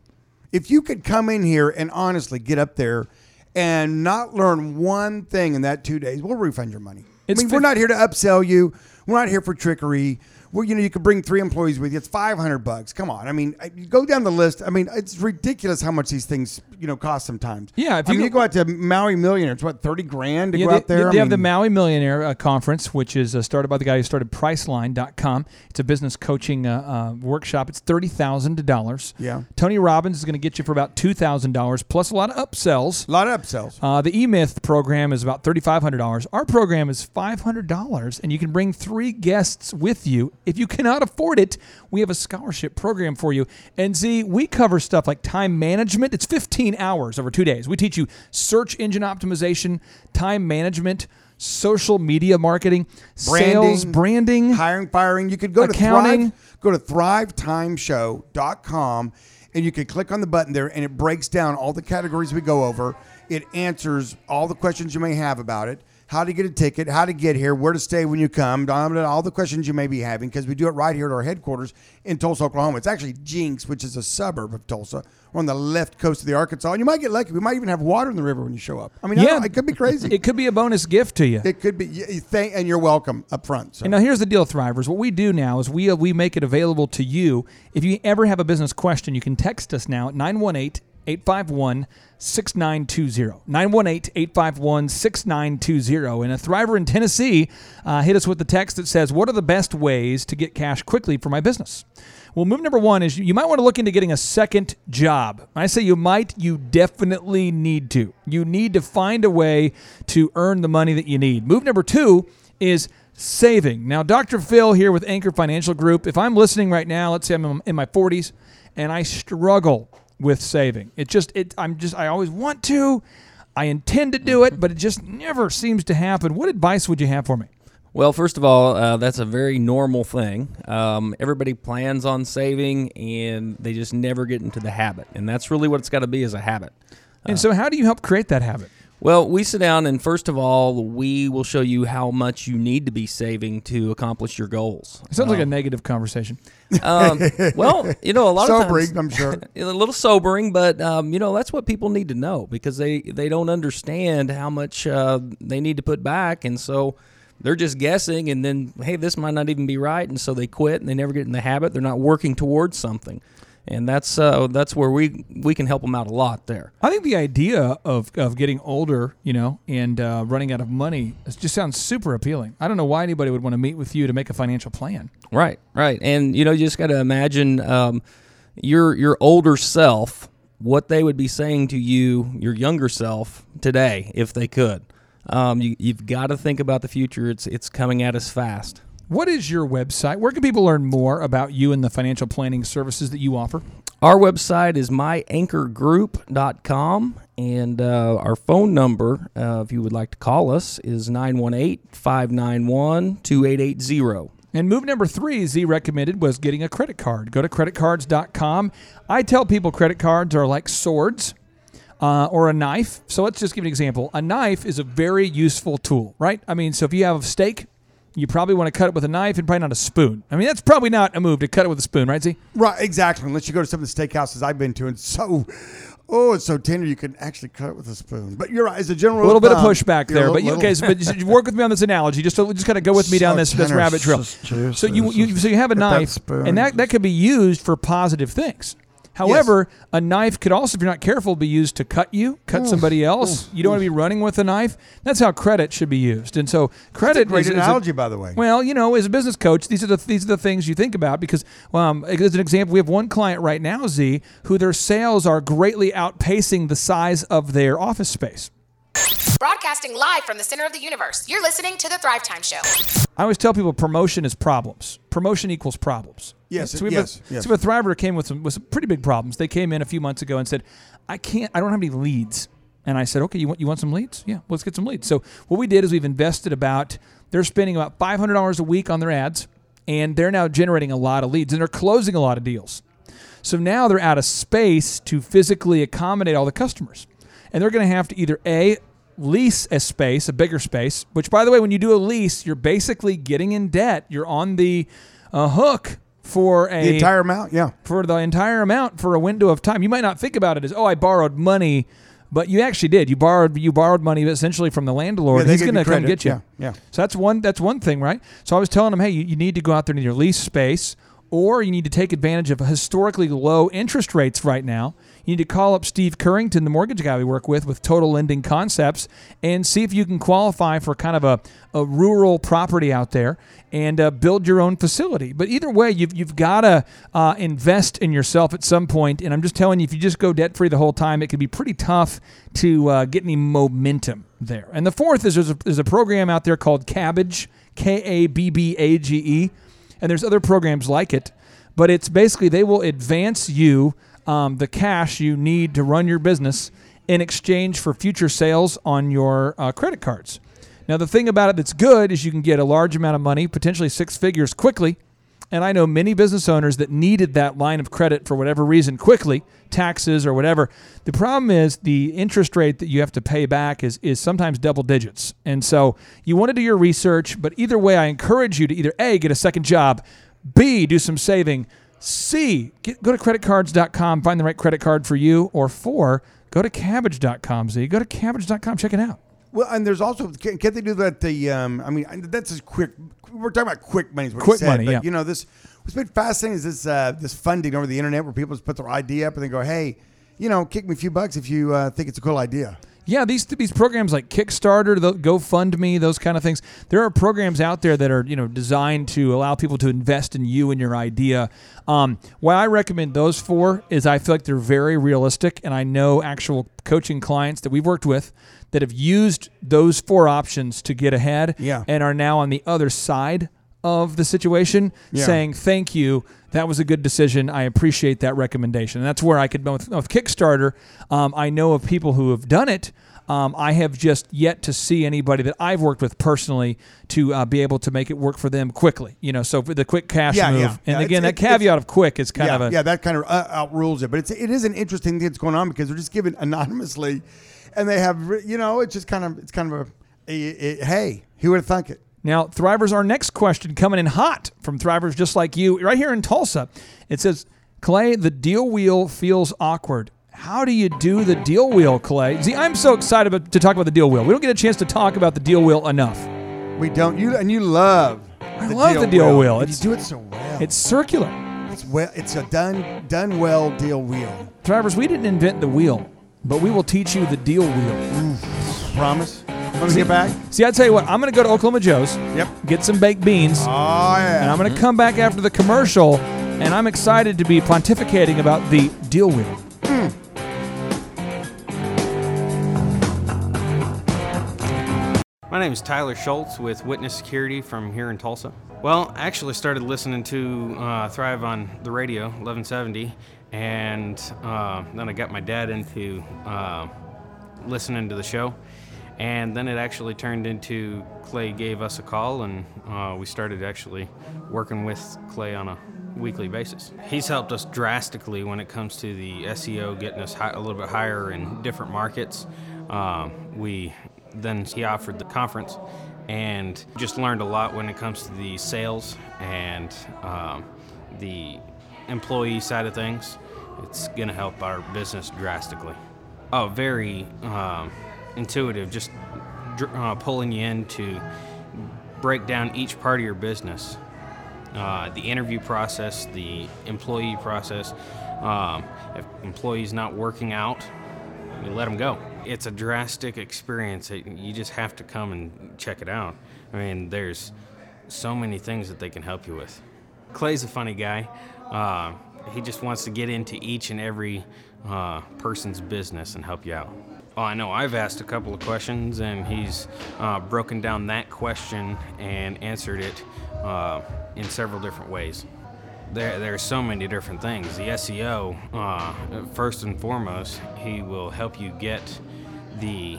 If you could come in here and honestly get up there and not learn one thing in that two days, we'll refund your money. It's I mean, we're not here to upsell you. We're not here for trickery. Well, you know, you could bring three employees with you. It's five hundred bucks. Come on. I mean, I- you go down the list. I mean, it's ridiculous how much these things you know cost sometimes. Yeah, if I you mean, go- you go out to Maui Millionaire. It's what thirty grand to Yeah, go they, out there. They I have the Maui Millionaire uh, Conference, which is uh, started by the guy who started Priceline.com. It's a business coaching uh, uh, workshop. It's thirty thousand dollars. Yeah. Tony Robbins is going to get you for about two thousand dollars plus a lot of upsells. A lot of upsells. Uh, the E Myth program is about thirty five hundred dollars. Our program is five hundred dollars, and you can bring three guests with you. If you cannot afford it, we have a scholarship program for you. And Z, we cover stuff like time management. It's fifteen hours over two days. We teach you search engine optimization, time management. Social media marketing, sales, branding, hiring, firing. You could go accounting. to Thrive, go to thrivetimeshow.com and you can click on the button there and it breaks down all the categories we go over. It answers all the questions you may have about it. How to get a ticket, how to get here, where to stay when you come, all the questions you may be having because we do it right here at our headquarters in Tulsa, Oklahoma. It's actually Jenks, which is a suburb of Tulsa. We're on the left coast of the Arkansas, and you might get lucky. We might even have water in the river when you show up. I mean, Yeah. don't- it could be crazy. It could be a bonus gift to you. It could be. And you're welcome up front. So. And now here's the deal, Thrivers. What we do now is we uh, we make it available to you. If you ever have a business question, you can text us now at 918 851 6920. 918 851 6920. And a Thriver in Tennessee uh, hit us with the text that says, What are the best ways to get cash quickly for my business? Well, move number one is you might want to look into getting a second job. When I say you might, you definitely need to. You need to find a way to earn the money that you need. Move number two is saving. Now, Dr. Phil here with Anchor Financial Group, if I'm listening right now, let's say I'm in my 40s and I struggle with saving. It just it I'm just I always want to, I intend to do it, but it just never seems to happen. What advice would you have for me? Well, first of all, uh, that's a very normal thing. Um, everybody plans on saving, and they just never get into the habit, and that's really what it's got to be is a habit. And so, how do you help create that habit? Well, we sit down, and first of all, we will show you how much you need to be saving to accomplish your goals. It sounds like a Um, negative conversation. um, well, you know, a lot Sobering, of times, I'm sure. a little sobering, but um, you know that's what people need to know because they they don't understand how much uh, they need to put back, and so they're just guessing. And then, hey, this might not even be right, and so they quit and they never get in the habit. They're not working towards something, and that's uh, that's where we we can help them out a lot there. I think the idea of, of getting older, you know, and uh, running out of money just sounds super appealing. I don't know why anybody would want to meet with you to make a financial plan. Right, right, and you know, you just got to imagine um, your your older self, what they would be saying to you, your younger self today, if they could. Um, you, you've got to think about the future. It's it's coming at us fast. What is your website? Where can people learn more about you and the financial planning services that you offer? Our website is myanchorgroup.com, and uh, our phone number, uh, if you would like to call us, is 918 591 2880. And move number three, Z recommended, was getting a credit card. Go to creditcards.com. I tell people credit cards are like swords uh, or a knife. So let's just give an example. A knife is a very useful tool, right? I mean, so if you have a steak, you probably want to cut it with a knife and probably not a spoon. I mean, that's probably not a move to cut it with a spoon, right, Z? Right, exactly. Unless you go to some of the steakhouses I've been to, and so, oh, it's so tender you can actually cut it with a spoon. But you're right. As a general, A little bit of pushback there, but you, okay, so, but just work with me on this analogy. Just to, just kind of go with me down So this, this tender, rabbit trail. so juicy, So you, you so you have a that knife, spoon, and that that could be used for positive things. However, a knife could also, if you're not careful, be used to cut you, cut Oof, somebody else. oof, you don't want to be running with a knife. That's how credit should be used. And so credit great is, is a- analogy, by the way. Well, you know, as a business coach, these are the these are the things you think about because, um, as an example, we have one client right now, Z, who their sales are greatly outpacing the size of their office space. Broadcasting live from the center of the universe. You're listening to The Thrive Time Show. I always tell people promotion is problems. Promotion equals problems. Yes, So yes, a, yes. Thriver came with some with some pretty big problems. They came in a few months ago and said, "I can't. I don't have any leads." And I said, "Okay, you want you want some leads? Yeah, let's get some leads." So what we did is we've invested about they're spending about five hundred dollars a week on their ads, and they're now generating a lot of leads and they're closing a lot of deals. So now they're out of space to physically accommodate all the customers. And they're going to have to either A, lease a space, a bigger space, which, by the way, when you do a lease, you're basically getting in debt. You're on the uh, hook for a The entire amount, yeah. For the entire amount for a window of time. You might not think about it as, oh, I borrowed money. But you actually did. You borrowed you borrowed money essentially from the landlord. Yeah, He's going to come get you. Yeah, yeah. So that's one that's one thing, right? So I was telling him, hey, you, you need to go out there and either lease space or you need to take advantage of historically low interest rates right now. You need to call up Steve Currington, the mortgage guy we work with with Total Lending Concepts, and see if you can qualify for kind of a, a rural property out there and uh, build your own facility. But either way, you've, you've got to uh, invest in yourself at some point. And I'm just telling you, if you just go debt free the whole time, it can be pretty tough to uh, get any momentum there. And the fourth is there's a, there's a program out there called Kabbage, K A B B A G E, and there's other programs like it. But it's basically they will advance you um, the cash you need to run your business in exchange for future sales on your uh, credit cards. Now, the thing about it that's good is you can get a large amount of money, potentially six figures, quickly. And I know many business owners that needed that line of credit for whatever reason quickly, taxes or whatever. The problem is the interest rate that you have to pay back is, is sometimes double digits. And so you want to do your research, but either way, I encourage you to either A, get a second job, B, do some saving, C, get, go to creditcards.com, find the right credit card for you, or four, go to kabbage.com, Z. Go to kabbage.com, check it out. Well, and there's also can, can't they do that? The um, I mean, that's just quick. We're talking about quick money. Quick said, money, but, yeah. You know, this what's been fascinating is this uh, this funding over the internet where people just put their idea up and they go, hey, you know, kick me a few bucks if you uh, think it's a cool idea. Yeah, these these programs like Kickstarter, the GoFundMe, those kind of things. There are programs out there that are you know designed to allow people to invest in you and your idea. Um, why I recommend those four is I feel like they're very realistic, and I know actual coaching clients that we've worked with that have used those four options to get ahead, Yeah. and are now on the other side of the situation, Yeah. saying thank you. That was a good decision. I appreciate that recommendation. And that's where I could with, with Kickstarter. Um, I know of people who have done it. Um, I have just yet to see anybody that I've worked with personally to uh, be able to make it work for them quickly. You know, so for the quick cash Yeah, move. yeah. And Yeah, again, that caveat of quick is kind of a yeah, that kind of uh, outrules it. But it's it is an interesting thing that's going on because they're just given anonymously, and they have you know it's just kind of it's kind of a, a, a- hey who would have thunk it. Now, Thrivers, our next question coming in hot from Thrivers just like you, right here in Tulsa. It says, Clay, the deal wheel feels awkward. How do you do the deal wheel, Clay? See, I'm so excited to talk about the deal wheel. We don't get a chance to talk about the deal wheel enough. We don't you and you love. I love the deal wheel. And It's- you do it so well. It's circular. It's well. It's a done done well deal wheel. Thrivers, we didn't invent the wheel, but we will teach you the deal wheel. Promise. Want to get back? See, I tell you what, I'm going to go to Oklahoma Joe's. Yep. Get some baked beans. Oh yeah. And I'm going to come back after the commercial, and I'm excited to be pontificating about the deal wheel. My name is Tyler Schultz with Witness Security from here in Tulsa. Well, I actually started listening to uh, Thrive on the radio, 1170, and uh, then I got my dad into uh, listening to the show. And then it actually turned into Clay gave us a call, and uh, we started actually working with Clay on a weekly basis. He's helped us drastically when it comes to the SEO, getting us hi- a little bit higher in different markets. Um, we then he offered the conference, and just learned a lot when it comes to the sales and um, the employee side of things. It's going to help our business drastically. Oh, very um, intuitive, just uh, pulling you in to break down each part of your business. Uh, the interview process, the employee process. Um, if employee's not working out, we let them go. It's a drastic experience. You just have to come and check it out. I mean, there's so many things that they can help you with. Clay's a funny guy. Uh, he just wants to get into each and every uh, person's business and help you out. Oh, I know I've asked a couple of questions, and he's uh, broken down that question and answered it uh, in several different ways. There, there are so many different things. The SEO, uh, first and foremost, he will help you get the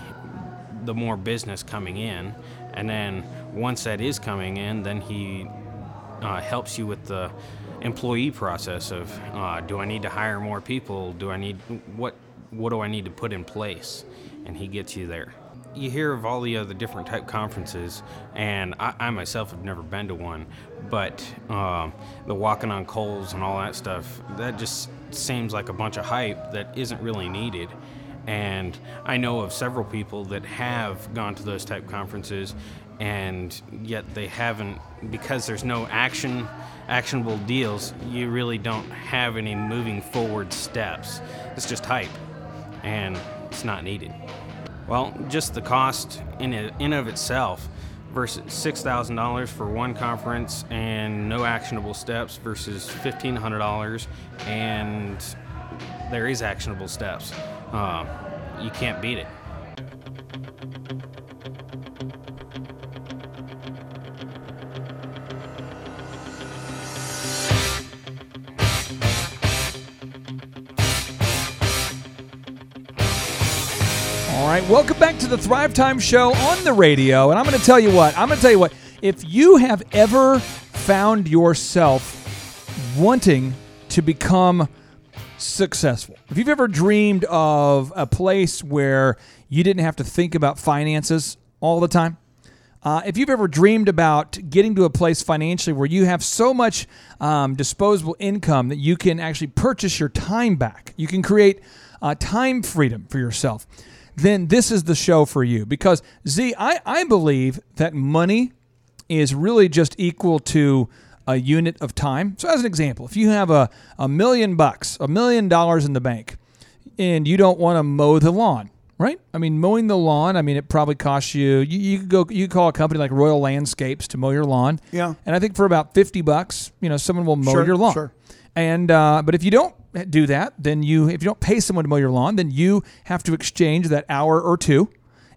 the more business coming in, and then once that is coming in, then he uh, helps you with the employee process of uh, do I need to hire more people? Do I need what what do I need to put in place? And he gets you there. You hear of all the other different type conferences, and I, I myself have never been to one, but um, the walking on coals and all that stuff that just seems like a bunch of hype that isn't really needed. And I know of several people that have gone to those type conferences, and yet they haven't because there's no action, actionable deals. You really don't have any moving forward steps. It's just hype, and it's not needed. Well, just the cost in in of itself versus six thousand dollars for one conference and no actionable steps versus fifteen hundred dollars and there is actionable steps. Uh, you can't beat it. Welcome back to the Thrive Time Show on the radio. And I'm going to tell you what, I'm going to tell you what, if you have ever found yourself wanting to become successful, if you've ever dreamed of a place where you didn't have to think about finances all the time, uh, if you've ever dreamed about getting to a place financially where you have so much um, disposable income that you can actually purchase your time back, you can create uh, time freedom for yourself, then this is the show for you. Because, Z, I, I believe that money is really just equal to a unit of time. So, as an example, if you have a, a million bucks, a million dollars in the bank, and you don't want to mow the lawn, right? I mean, mowing the lawn, I mean, it probably costs you, you, you could go, you could call a company like Royal Landscapes to mow your lawn. Yeah. And I think for about 50 bucks, you know, someone will mow Sure, your lawn. sure. And, uh, but if you don't do that, then you, if you don't pay someone to mow your lawn, then you have to exchange that hour or two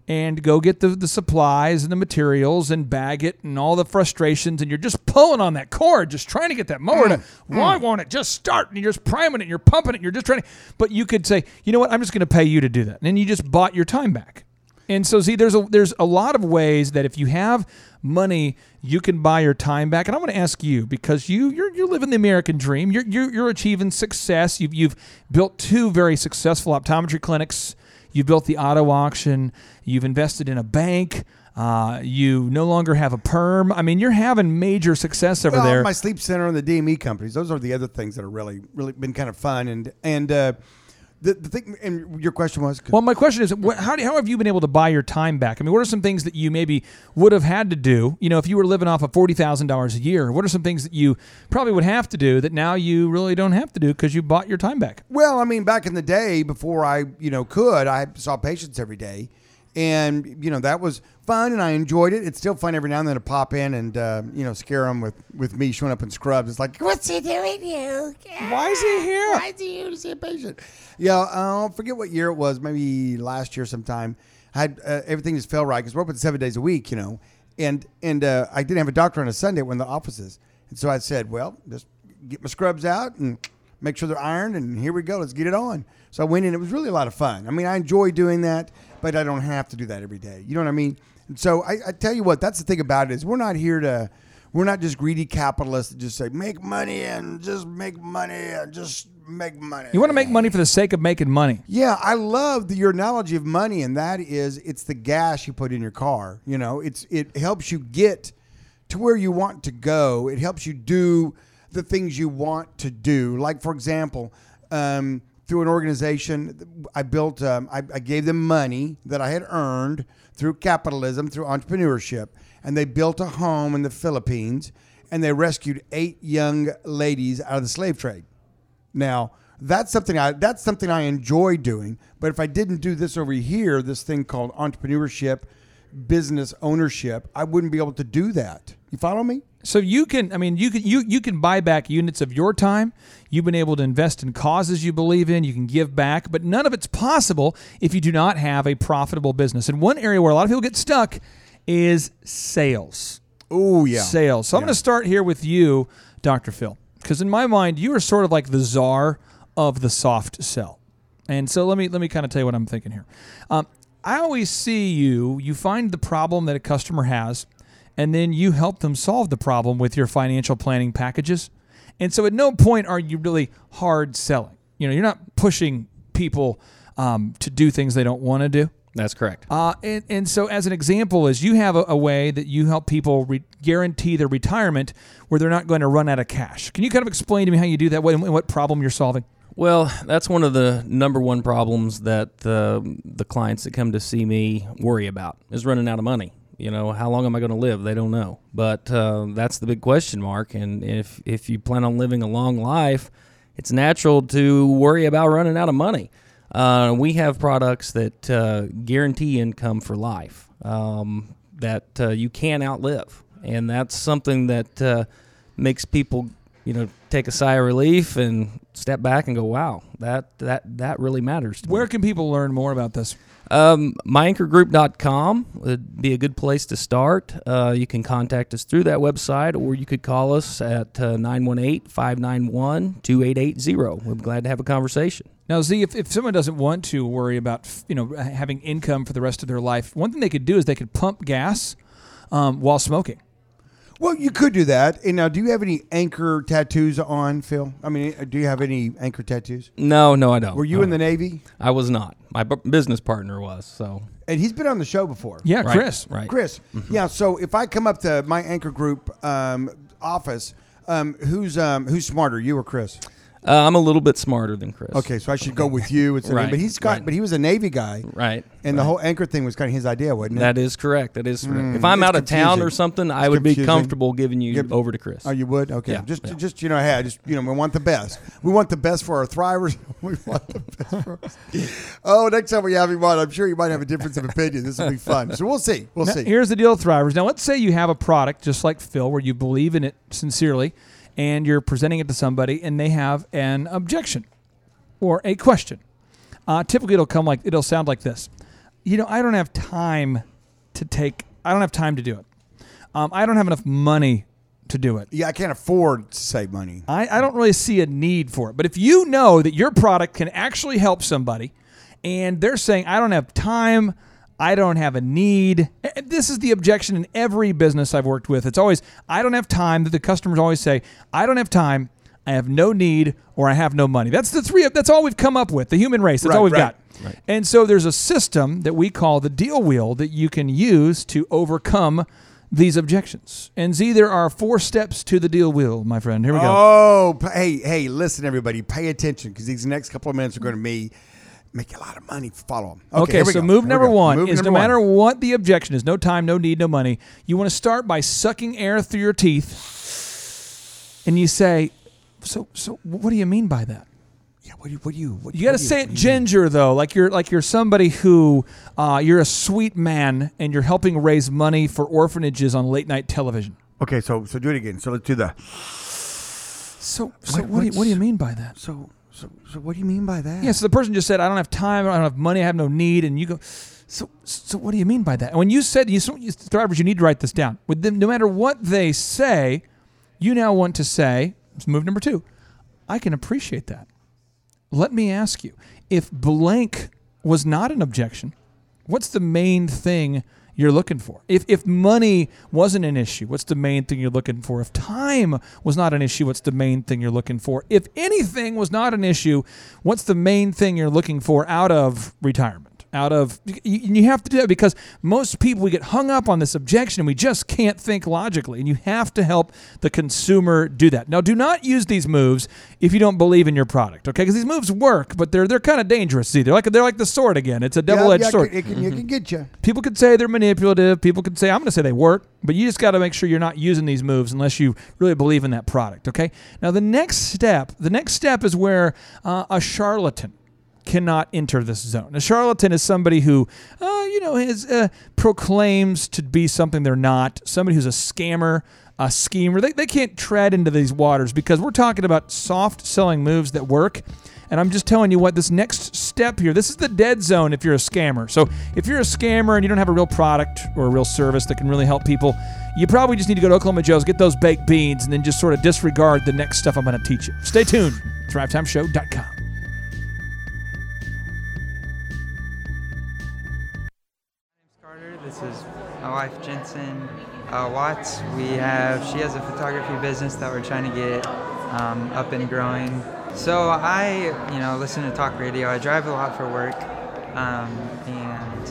and go get the, the supplies and the materials and bag it and all the frustrations and you're just pulling on that cord just trying to get that mower to mm, mm. why won't it just start? And you're just priming it and you're pumping it and you're just trying to but you could say you know what? I'm just going to pay you to do that. And then you just bought your time back. And so see there's a there's a lot of ways that if you have money you can buy your time back and i want to ask you because you you're, you're living the american dream you're, you're you're achieving success you've you've built two very successful optometry clinics you built the auto auction. You've invested in a bank. Uh, you no longer have a perm. I mean, you're having major success over well, there. My sleep center and the DME companies; those are the other things that are really, really been kind of fun. And and uh, the the thing, and your question was, well, my question is, wh- how, do, how have you been able to buy your time back? I mean, what are some things that you maybe would have had to do? You know, if you were living off of forty thousand dollars a year, what are some things that you probably would have to do that now you really don't have to do because you bought your time back? Well, I mean, back in the day, before I, you know, could, I saw patients every day, and you know that was fun, and I enjoyed it. It's still fun every now and then to pop in and uh, you know scare them with with me showing up in scrubs. It's like, what's he doing here? Why is he here? Why is he here to see a patient? Yeah, uh, I forget what year it was. Maybe last year sometime. I had uh, everything just fell right because we're open seven days a week, you know. and and uh, I didn't have a doctor on a Sunday when the office is, and so I said, well, just get my scrubs out and make sure they're ironed, and here we go, let's get it on. So I went in. It was really a lot of fun. I mean, I enjoy doing that, but I don't have to do that every day. You know what I mean? And so I, I tell you what, that's the thing about it is we're not here to. We're not just greedy capitalists that just say make money and just make money and just make money. You want to make money for the sake of making money. Yeah, I love the, your analogy of money, and that is it's the gas you put in your car. You know, it's it helps you get to where you want to go. It helps you do the things you want to do. Like for example, um, through an organization, I built. Um, I, I gave them money that I had earned through capitalism, through entrepreneurship, and they built a home in the Philippines, and they rescued eight young ladies out of the slave trade. Now, that's something I that's something I enjoy doing. But if I didn't do this over here, this thing called entrepreneurship, business ownership, I wouldn't be able to do that. You follow me? So you can, I mean, you can you you can buy back units of your time. You've been able to invest in causes you believe in. You can give back, but none of it's possible if you do not have a profitable business. And one area where a lot of people get stuck is sales. Oh yeah, sales. So I'm going to start here with you, Dr. Phil, because in my mind you are sort of like the czar of the soft sell. And so let me let me kind of tell you what I'm thinking here. Um, I always see you. You find the problem that a customer has, and then you help them solve the problem with your financial planning packages. And so at no point are you really hard selling. You know, you're not pushing people um, to do things they don't want to do. That's correct. Uh, and, and so, as an example, is you have a, a way that you help people re- guarantee their retirement where they're not going to run out of cash. Can you kind of explain to me how you do that? What, what problem you're solving? Well, that's one of the number one problems that the the clients that come to see me worry about is running out of money. You know, how long am I going to live? They don't know, but uh, that's the big question mark. And if if you plan on living a long life, it's natural to worry about running out of money. Uh, we have products that uh, guarantee income for life um, that uh, you can't outlive, and that's something that uh, makes people, you know, take a sigh of relief and step back and go, "Wow, that that that really matters." To Where can people learn more about this? Um, myanchorgroup.com would be a good place to start. Uh, you can contact us through that website, or you could call us at uh, 918 591 2880. We're glad to have a conversation. Now, Z, if, if someone doesn't want to worry about you know having income for the rest of their life, one thing they could do is they could pump gas um, while smoking. Well, you could do that. And now, do you have any anchor tattoos on, Phil? I mean, do you have any anchor tattoos? No, no, I don't. Were you No. in the Navy? I was not. My bu- business partner was. So And he's been on the show before. Yeah, Right, Chris. right. Chris. Yeah. So if I come up to my anchor group um, office, um, who's um, who's smarter, you or Chris? Uh, I'm a little bit smarter than Chris. Okay, so I should go with you. It's Right, but he's got, right. but he was a Navy guy, Right. And the whole anchor thing was kind of his idea, wasn't it? That is correct. That is correct. Mm, if I'm it's out of town or confusing. something, I It's would be comfortable giving you Give- over to Chris. Oh, you would? Okay. Yeah, just, yeah. just you know, hey, I just you know, we want the best. We want the best for our thrivers. we want the best for us. Oh, next time we have him on, I'm sure you might have a difference of opinion. This will be fun. So we'll see. We'll Now, see. Here's the deal, Thrivers. Now, let's say you have a product just like Phil, where you believe in it sincerely, and you're presenting it to somebody, and they have an objection or a question. Uh, typically, it'll come like it'll sound like this. You know, I don't have time to take. I don't have time to do it. Um, I don't have enough money to do it. Yeah, I can't afford to save money. I, I don't really see a need for it. But if you know that your product can actually help somebody and they're saying, I don't have time, I don't have a need, this is the objection in every business I've worked with. It's always, I don't have time. That the customers always say, I don't have time, I have no need, or I have no money. That's the three, that's all we've come up with, the human race. That's Right, all we've right, got. And so there's a system that we call the deal wheel that you can use to overcome these objections. And Z, there are four steps to the deal wheel, my friend. Here we go. Oh, hey, hey, listen, everybody, pay attention because these next couple of minutes are going to be make a lot of money. Follow them. Okay, we so go. move Here number one Move is no number one. matter what the objection is, no time, no need, no money. You want to start by sucking air through your teeth, and you say, "So, so, what do you mean by that?" Yeah, what do you, what do you, what, You got to say it ginger though, like you're like you're somebody who uh, you're a sweet man and you're helping raise money for orphanages on late night television. Okay, so so do it again. So let's do the. So, so what, do you, what do you mean by that? So, so, so what do you mean by that? Yeah, so the person just said, "I don't have time, I don't have money, I have no need," and you go, So, so what do you mean by that? And when you said you, you thrivers, you need to write this down. With them, no matter what they say, you now want to say, it's move number two. I can appreciate that. Let me ask you, if blank was not an objection, what's the main thing you're looking for? If if money wasn't an issue, what's the main thing you're looking for? If time was not an issue, what's the main thing you're looking for? If anything was not an issue, what's the main thing you're looking for out of retirement? Out of you, you have to do that because most people we get hung up on this objection and we just can't think logically, and you have to help the consumer do that. Now, do not use these moves if you don't believe in your product, okay? Because these moves work, but they're they're kind of dangerous. See, they're like they're like the sword again. It's a double-edged yeah, sword. It can, it can get you. People could say they're manipulative. People could say, I'm going to say they work, but you just got to make sure you're not using these moves unless you really believe in that product. Okay. Now, the next step, the next step is where uh, a charlatan cannot enter this zone. A charlatan is somebody who, uh, you know, is, uh, proclaims to be something they're not, somebody who's a scammer, a schemer. They, they can't tread into these waters because we're talking about soft selling moves that work. And I'm just telling you what, this next step here, this is the dead zone if you're a scammer. So if you're a scammer and you don't have a real product or a real service that can really help people, you probably just need to go to Oklahoma Joe's, get those baked beans, and then just sort of disregard the next stuff I'm going to teach you. Stay tuned. ThriveTimeShow.com. wife Jensen uh, Watts. We have she has a photography business that we're trying to get um, up and growing. So I, you know, listen to talk radio. I drive a lot for work, um, and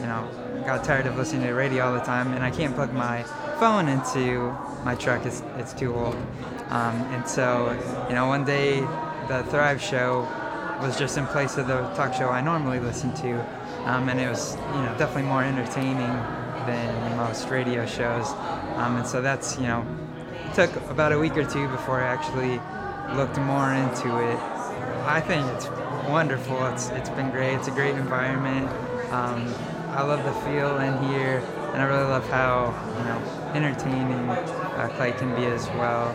you know, got tired of listening to radio all the time, and I can't plug my phone into my truck. It's it's too old. Um, and so, you know, one day the Thrive Show was just in place of the talk show I normally listen to, um, and it was you know definitely more entertaining than most radio shows. Um, and so that's you know it took about a week or two before I actually looked more into it. I think it's wonderful. It's it's been great. It's a great environment. Um, I love the feel in here, and I really love how you know entertaining uh, Clay can be as well.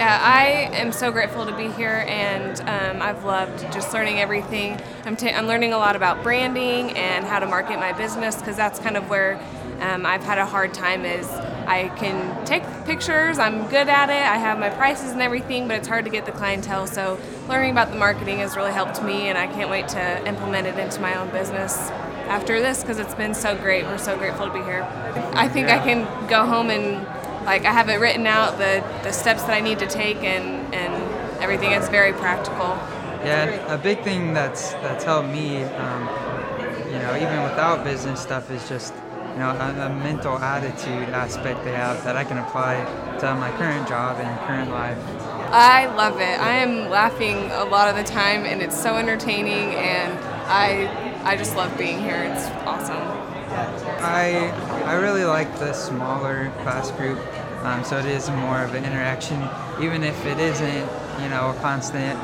Yeah, I am so grateful to be here, and um, I've loved just learning everything. I'm, ta- I'm learning a lot about branding and how to market my business because that's kind of where um, I've had a hard time. Is I can take pictures, I'm good at it, I have my prices and everything, but it's hard to get the clientele. So learning about the marketing has really helped me, and I can't wait to implement it into my own business after this because it's been so great. We're so grateful to be here. I think I can go home and like I have it written out the, the steps that I need to take and, and everything. It's very practical. Yeah, a big thing that's that's helped me, um, you know, even without business stuff, is just you know a, a mental attitude aspect they have that I can apply to my current job and current life. I love it. I am laughing a lot of the time and it's so entertaining and I I just love being here. It's awesome. I I really like the smaller class group, um, so it is more of an interaction, even if it isn't, you know, a constant.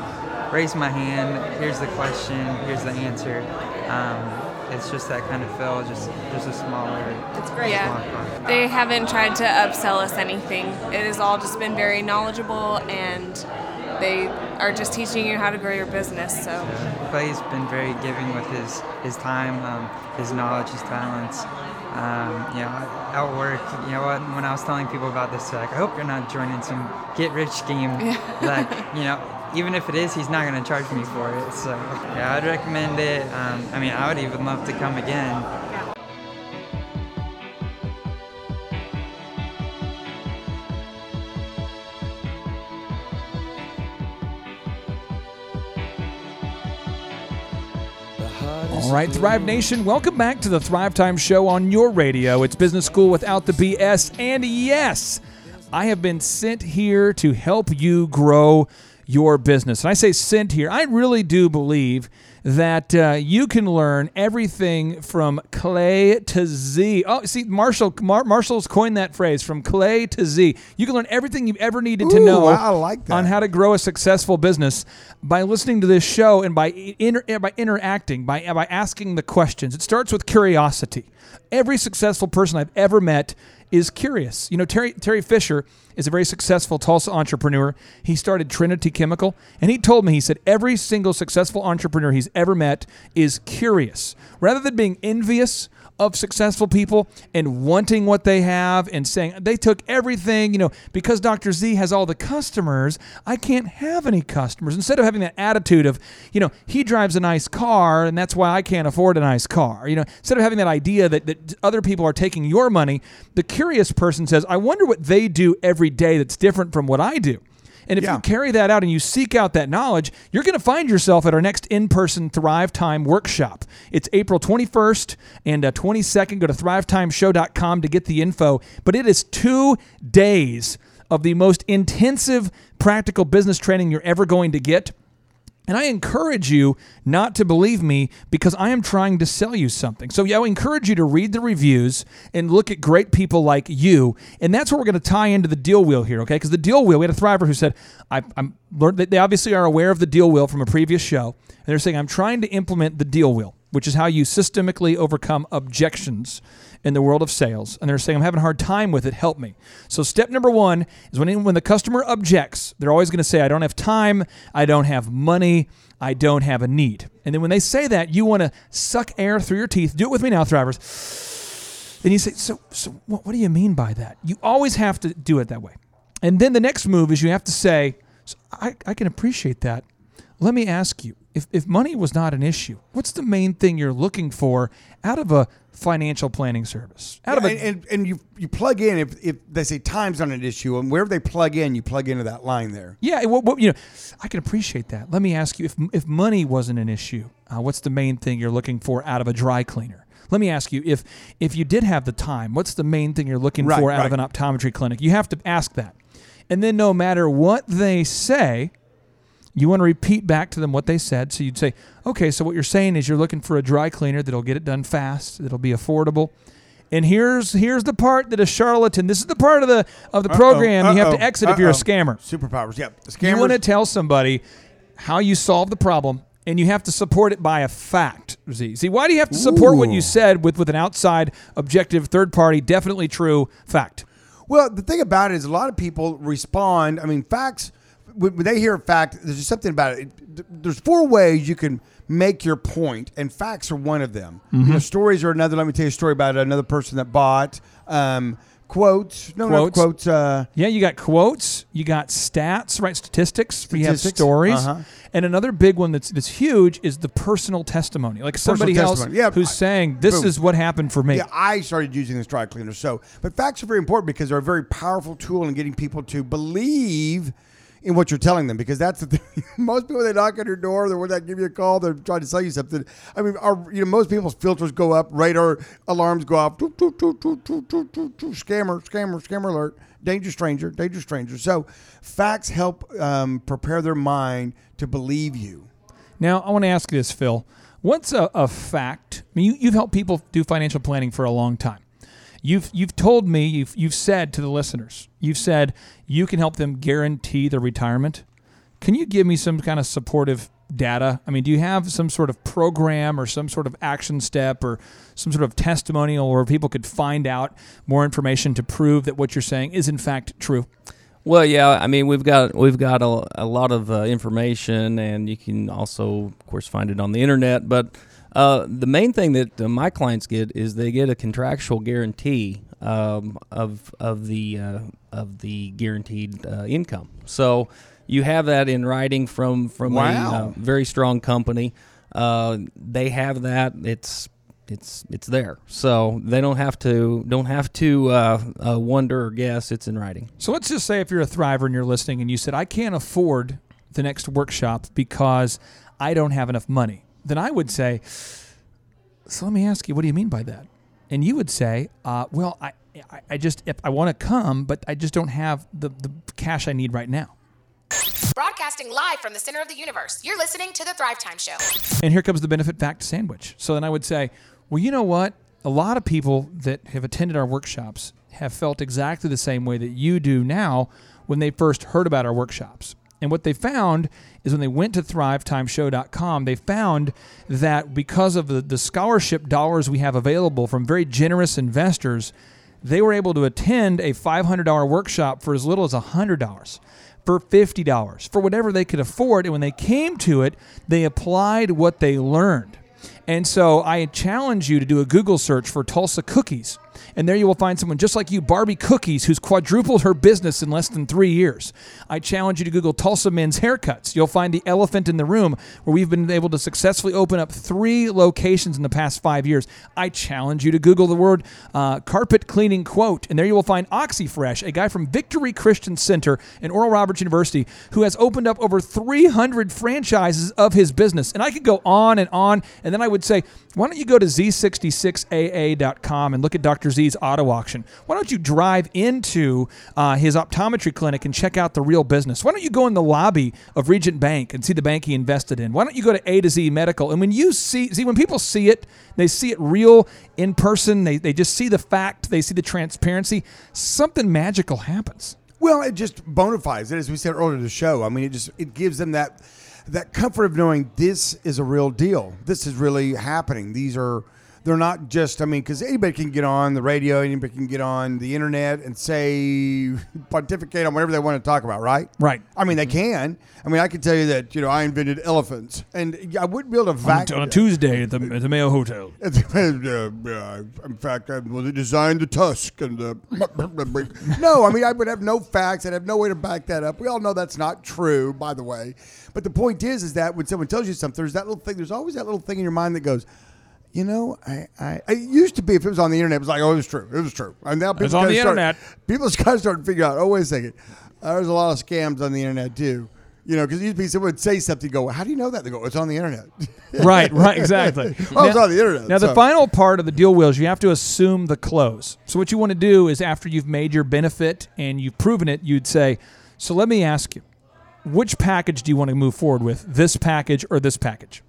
Raise my hand. Here's the question. Here's the answer. Um, it's just that kind of feel. Just just a smaller. It's great. Yeah. They haven't tried to upsell us anything. It has all just been very knowledgeable and they are just teaching you how to grow your business. So Clay's been very giving with his his time, um, his knowledge, his talents. Um, you know, at work, you know what? When I was telling people about this, like, I hope you're not joining some get rich scheme. Like, you know, even if it is, he's not going to charge me for it. So, yeah, I'd recommend it. Um, I mean, I would even love to come again. All right, Thrive Nation, welcome back to the Thrive Time Show on your radio. It's Business School without the BS. And yes, I have been sent here to help you grow your business. And I say sent here, I really do believe that uh, you can learn everything from clay to Z. Oh, see, Marshall Mar- Marshall's coined that phrase from clay to Z. You can learn everything you've ever needed to know like on how to grow a successful business by listening to this show and by inter- by interacting, by by asking the questions. It starts with curiosity. Every successful person I've ever met is curious. You know, Terry Terry Fisher is a very successful Tulsa entrepreneur. He started Trinity Chemical, and he told me he said every single successful entrepreneur he's ever met is curious, rather than being envious of successful people and wanting what they have and saying they took everything, you know, because Dr. Z has all the customers, I can't have any customers. Instead of having that attitude of, you know, he drives a nice car and that's why I can't afford a nice car. You know, instead of having that idea that, that other people are taking your money, the curious person says, I wonder what they do every day that's different from what I do. And if you carry that out and you seek out that knowledge, you're going to find yourself at our next in person Thrive Time workshop. It's April 21st and uh, 22nd. Go to thrivetimeshow.com to get the info. But it is two days of the most intensive practical business training you're ever going to get. And I encourage you not to believe me because I am trying to sell you something. So, yeah, I encourage you to read the reviews and look at great people like you. And that's what we're going to tie into the deal wheel here, okay? Because the deal wheel, we had a thriver who said, I, I'm learned they obviously are aware of the deal wheel from a previous show. And they're saying, I'm trying to implement the deal wheel, which is how you systemically overcome objections in the world of sales. And they're saying, I'm having a hard time with it. Help me. So, step number one is when, when the customer objects, they're always going to say, I don't have time, I don't have money, I don't have a need. And then when they say that, you want to suck air through your teeth. Do it with me now, thrivers. Then you say, So, so what, what do you mean by that? You always have to do it that way. And then the next move is you have to say, so I, I can appreciate that. Let me ask you if, if money was not an issue, what's the main thing you're looking for out of a financial planning service? Out Yeah, of a, and, and, and you you plug in if, if they say time's not an issue, and wherever they plug in, you plug into that line there. Yeah, what, what, you know, I can appreciate that. Let me ask you if if money wasn't an issue, uh, what's the main thing you're looking for out of a dry cleaner? Let me ask you if if you did have the time, what's the main thing you're looking Right, for out of an optometry clinic? You have to ask that, and then no matter what they say, you want to repeat back to them what they said. So you'd say, okay, so what you're saying is you're looking for a dry cleaner that'll get it done fast, that'll be affordable. And here's here's the part that a charlatan. This is the part of the of the Uh-oh, program you have to uh-oh, exit if you're a scammer. Superpowers, yep. The You want to tell somebody how you solve the problem, and you have to support it by a fact. Z. See, why do you have to support what you said with with an outside, objective, third party, definitely true fact? Well, the thing about it is, a lot of people respond. I mean, facts. When when they hear a fact, there's just something about it. There's four ways you can make your point, and facts are one of them. You know, Mhm. stories are another. Let me tell you a story about another person that bought um, quotes. No, no quotes. Uh, yeah, you got quotes, you got stats, right? Statistics. You have stories, uh-huh. and another big one that's that's huge is the personal testimony. Like somebody else testimony. Yeah, who's I- saying, "This boom. is what happened for me." Yeah, I started using this dry cleaner. So, but facts are very important because they're a very powerful tool in getting people to believe in what you're telling them. Because that's the thing. most people they knock on your door, they're they give you a call, they're trying to sell you something. I mean, our, you know, most people's filters go up, radar alarms go off. Toot, toot, toot, toot, toot, toot, toot, toot. Scammer, scammer, scammer alert. Danger stranger, danger stranger. So, facts help um, prepare their mind to believe you. Now, I want to ask you this, Phil. What's a, a fact? I mean, you, you've helped people do financial planning for a long time. You've you've told me you've you've said to the listeners you've said you can help them guarantee their retirement. Can you give me some kind of supportive data? I mean, do you have some sort of program or some sort of action step or some sort of testimonial where people could find out more information to prove that what you're saying is in fact true? Well, yeah, I mean we've got we've got a, a lot of uh, information, and you can also, of course, find it on the internet. But uh, the main thing that uh, my clients get is they get a contractual guarantee um, of of the uh, of the guaranteed uh, income. So you have that in writing from from a Wow. uh, very strong company. Uh, they have that. It's it's it's there, so they don't have to don't have to uh, uh, wonder or guess. It's in writing. So let's just say if you're a thriver and you're listening and you said, I can't afford the next workshop because I don't have enough money, then I would say, So let me ask you, what do you mean by that? And you would say, uh, Well, I, I, I just, if I want to come, but I just don't have the, the cash I need right now. Broadcasting live from the center of the universe. You're listening to the Thrive Time Show. And here comes the benefit fact sandwich. So then I would say, well, you know what? A lot of people that have attended our workshops have felt exactly the same way that you do now when they first heard about our workshops. And what they found is when they went to thrivetimeshow.com, they found that because of the, the scholarship dollars we have available from very generous investors, they were able to attend a $500 workshop for as little as $100 for $50 for whatever they could afford and when they came to it they applied what they learned and so I challenge you to do a Google search for Tulsa cookies. And there you will find someone just like you, Barbie Cookies, who's quadrupled her business in less than three years. I challenge you to Google Tulsa Men's Haircuts. You'll find the elephant in the room where we've been able to successfully open up three locations in the past five years. I challenge you to Google the word uh, carpet cleaning quote. And there you will find Oxi Fresh, a guy from Victory Christian Center and Oral Roberts University, who has opened up over 300 franchises of his business. And I could go on and on. And then I would say, why don't you go to z66aa.com and look at Dr. Z's auto auction? Why don't you drive into uh, his optometry clinic and check out the real business? Why don't you go in the lobby of Regent Bank and see the bank he invested in? Why don't you go to A to Z Medical? And when you see, see when people see it, they see it real in person. They, they just see the fact, they see the transparency. Something magical happens. Well, it just bona fides it, as we said earlier in the show. I mean, it just it gives them that that comfort of knowing this is a real deal. This is really happening. These are they're not just. I mean, because anybody can get on the radio, anybody can get on the internet and say pontificate on whatever they want to talk about, right? Right. I mean, they mm-hmm. can. I mean, I can tell you that you know I invented elephants, and I wouldn't be able to On, vac- on a Tuesday at the, at the Mayo Hotel. in fact, I designed the tusk and the. no, I mean I would have no facts. I'd have no way to back that up. We all know that's not true, by the way. But the point is, is that when someone tells you something, there's that little thing. There's always that little thing in your mind that goes. You know, I, I, I used to be if it was on the internet, it was like, oh, it was true, it was true. And now people It's on the start- internet. People kind of start to figure out. Oh, wait a second, uh, there's a lot of scams on the internet too. You know, because usually someone would say something, go, how do you know that? They go, it's on the internet. right, right, exactly. well, it's on the internet. Now, the final part of the deal wheel is you have to assume the close. So, what you want to do is after you've made your benefit and you've proven it, you'd say, So, let me ask you, which package do you want to move forward with, this package or this package?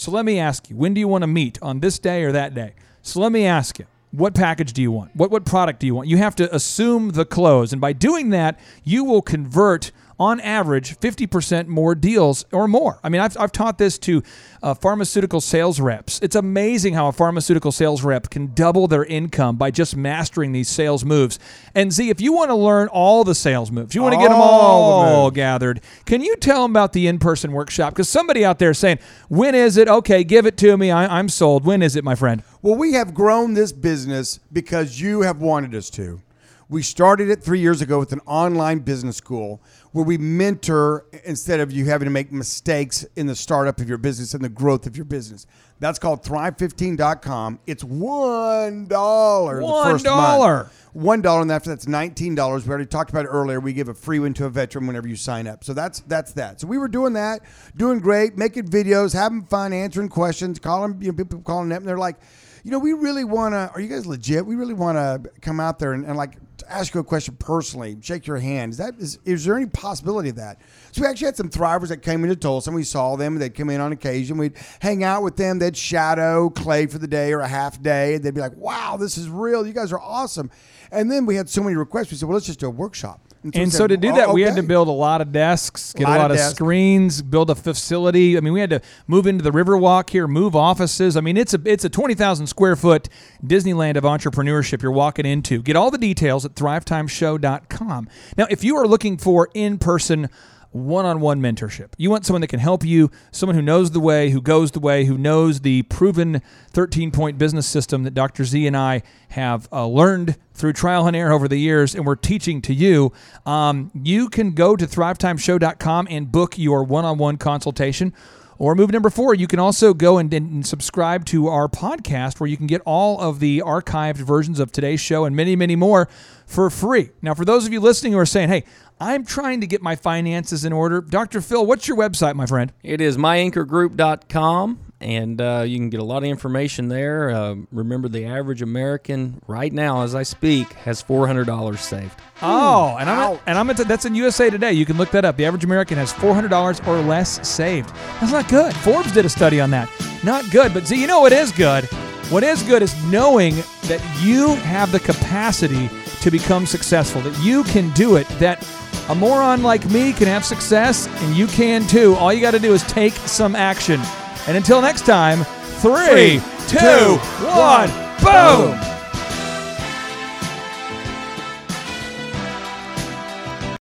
So, let me ask you, when do you want to meet, on this day or that day? So, let me ask you, what package do you want? What, what product do you want? You have to assume the close. And by doing that, you will convert on average 50% more deals or more. I mean, I've, I've taught this to uh, pharmaceutical sales reps. It's amazing how a pharmaceutical sales rep can double their income by just mastering these sales moves. And Z, if you want to learn all the sales moves, you want to get them All the gathered, can you tell them about the in person workshop? Because somebody out there is saying, when is it? Okay, give it to me. I, I'm sold. When is it, my friend? Well, we have grown this business because you have wanted us to. We started it three years ago with an online business school where we mentor instead of you having to make mistakes in the startup of your business and the growth of your business. That's called thrive15.com. It's $1 the One first month. One dollar, and after that's nineteen dollars. We already talked about it earlier. We give a free one to a veteran whenever you sign up. So that's that's that. So we were doing that, doing great, making videos, having fun, answering questions, calling you know, people calling up, and they're like, you know, we really want to. Are you guys legit? We really want to come out there and, and like ask you a question personally, shake your hand. Is that is, is there any possibility of that? So we actually had some thrivers that came into Tulsa, and we saw them. They'd come in on occasion. We'd hang out with them. They'd shadow Clay for the day or a half day, and they'd be like, "Wow, this is real. You guys are awesome." And then we had so many requests. We said, "Well, let's just do a workshop." And so to do "Oh, that, we had to build a lot of desks, get Lot a lot of, desks. screens, build a facility. I mean, we had to move into the Riverwalk here, move offices. I mean, it's a it's a twenty thousand square foot Disneyland of entrepreneurship you're walking into. Get all the details at thrivetimeshow.com. Now, if you are looking for in person one-on-one mentorship. You want someone that can help you, someone who knows the way, who goes the way, who knows the proven 13-point business system that Dr. Z and I have uh, learned through trial and error over the years, and we're teaching to you. Um, you can go to thrivetimeshow.com and book your one-on-one consultation. Or move number four, you can also go and, and subscribe to our podcast where you can get all of the archived versions of today's show and many, many more for free. Now, for those of you listening who are saying, hey, I'm trying to get my finances in order, Dr. Phil, what's your website, my friend? It is myanchorgroup.com, and uh, you can get a lot of information there. Uh, remember, the average American right now, as I speak, has $400 saved. Oh, and I'm and I'm at, that's in USA Today. You can look that up. The average American has four hundred dollars or less saved. That's not good. Forbes did a study on that. Not good. But see, you know what is good? What is good is knowing that you have the capacity to become successful. That you can do it. That a moron like me can have success, and you can too. All you got to do is take some action. And until next time, three, Three, two, two, one, one, boom.